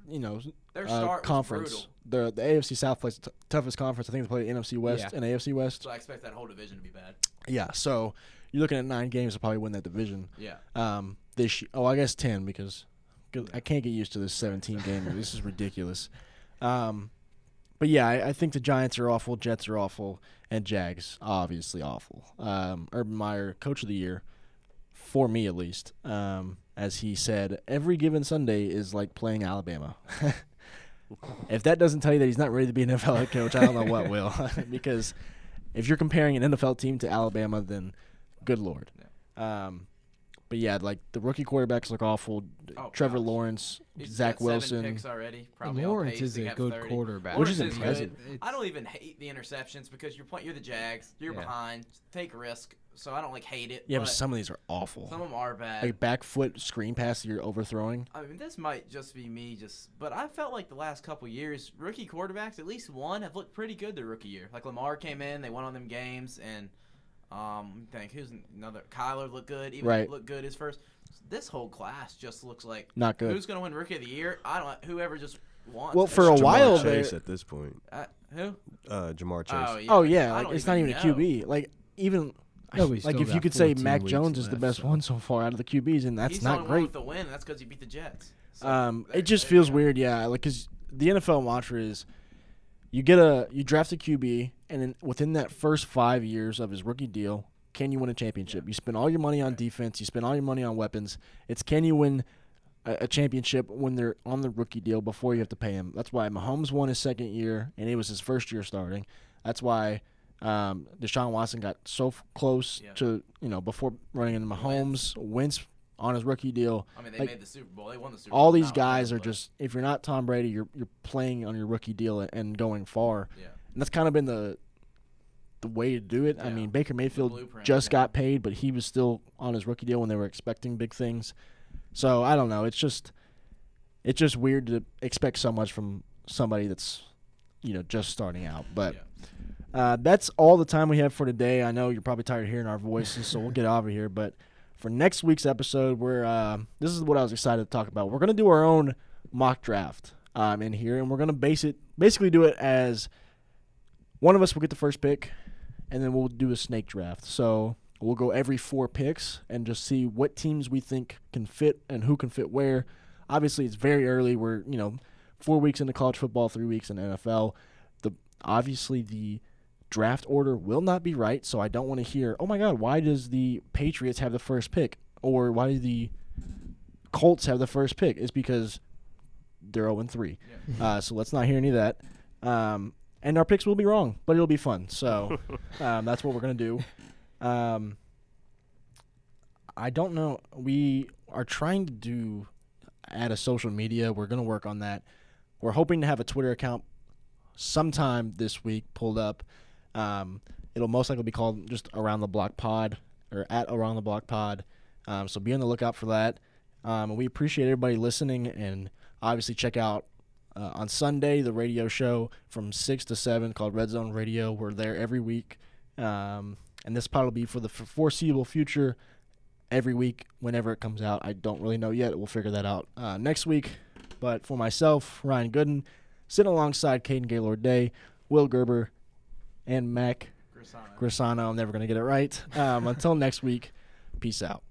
you know, their uh, conference. The the AFC South plays the t- toughest conference. I think they play NFC West Yeah. and AFC West. So I expect that whole division to be bad. Yeah, so you're looking at nine games to probably win that division. Yeah. Um, this oh, I guess ten because 'cause I can't get used to this 17 game. This is ridiculous. Um, but yeah, I, I think the Giants are awful, Jets are awful, and Jags obviously awful. Um, Urban Meyer, Coach of the Year, for me at least, um, as he said, every given Sunday is like playing Alabama. if that doesn't tell you that he's not ready to be an NFL head coach, I don't know what will. because if you're comparing an NFL team to Alabama, then good lord. Um, but yeah, like the rookie quarterbacks look awful. Oh, Trevor gosh. Lawrence, He's Zach got seven Wilson. picks already. Probably Lawrence is a good 30. quarterback. Which is impressive. I don't even hate the interceptions because you're playing. You're the Jags. You're Yeah. behind. Take a risk. So I don't like hate it. Yeah, but but some of these are awful. some of them are bad. Like back foot screen pass that you're overthrowing. I mean, this might just be me, just but I felt like the last couple years, rookie quarterbacks, at least one, have looked pretty good their rookie year. Like Lamar came in, they won on them games, and um, I think who's another Kyler looked good, even Right. looked good his first. This whole class just looks like Not good. who's going to win rookie of the year? I don't. Whoever just wants. Well, it. for a Jamar while Chase there- at this point. Uh, who? Uh, Ja'Marr Chase. Oh yeah. oh yeah, like it's not even a. QB. Like even No, but like if you could say Mac Jones is the best so- one so far out of the QBs, and that's He's not the only one great. with the win, that's because he beat the Jets. So, Um, it just feels go. weird, yeah. Like, cause the NFL mantra is, you get a you draft a QB, and then within that first five years of his rookie deal, can you win a championship? You spend all your money on defense, you spend all your money on weapons. It's can you win a, a championship when they're on the rookie deal before you have to pay him. That's why Mahomes won his second year, and it was his first year starting. That's why um, Deshaun Watson got so f- close Yeah. to you know before running into Mahomes. Wentz on his rookie deal. I mean, they Like, made the Super Bowl. They won the Super Bowl. All these guys are just if you're not Tom Brady, you're you're playing on your rookie deal and- going far. Yeah. And that's kind of been the the way to do it. I mean, Baker Mayfield just yeah. got paid, but he was still on his rookie deal when they were expecting big things. So I don't know. It's just it's just weird to expect so much from somebody that's you know just starting out. But uh, that's all the time we have for today. I know you're probably tired of hearing our voices, so we'll get out of here. But for next week's episode, we're uh, this is what I was excited to talk about. We're gonna do our own mock draft um, in here, and we're gonna base it basically do it as one of us will get the first pick, and then we'll do a snake draft. So we'll go every four picks and just see what teams we think can fit and who can fit where. Obviously, it's very early. We're you know four weeks into college football, three weeks in NFL. The obviously the draft order will not be right, so I don't want to hear, "Oh my God, why does the Patriots have the first pick?" or "Why do the Colts have the first pick?" It's because they're 0 3. Uh, so let's not hear any of that. Um, and our picks will be wrong, but it'll be fun. So um, that's what we're gonna do. Um, I don't know. We are trying to do add a social media. We're gonna work on that. We're hoping to have a Twitter account sometime this week pulled up. Um, it'll most likely be called just Around the Block Pod or at Around the Block Pod. Um, so be on the lookout for that. Um, we appreciate everybody listening and obviously check out uh, on Sunday the radio show from 6 to 7 called Red Zone Radio. We're there every week. Um, and this pod will be for the foreseeable future every week whenever it comes out. I don't really know yet. We'll figure that out uh, next week. But for myself, Ryan Gooden, sitting alongside Kaden Gaylord Day, Will Gerber, and Mac Grisano. Grisano. I'm never going to get it right. Um, until next week, peace out.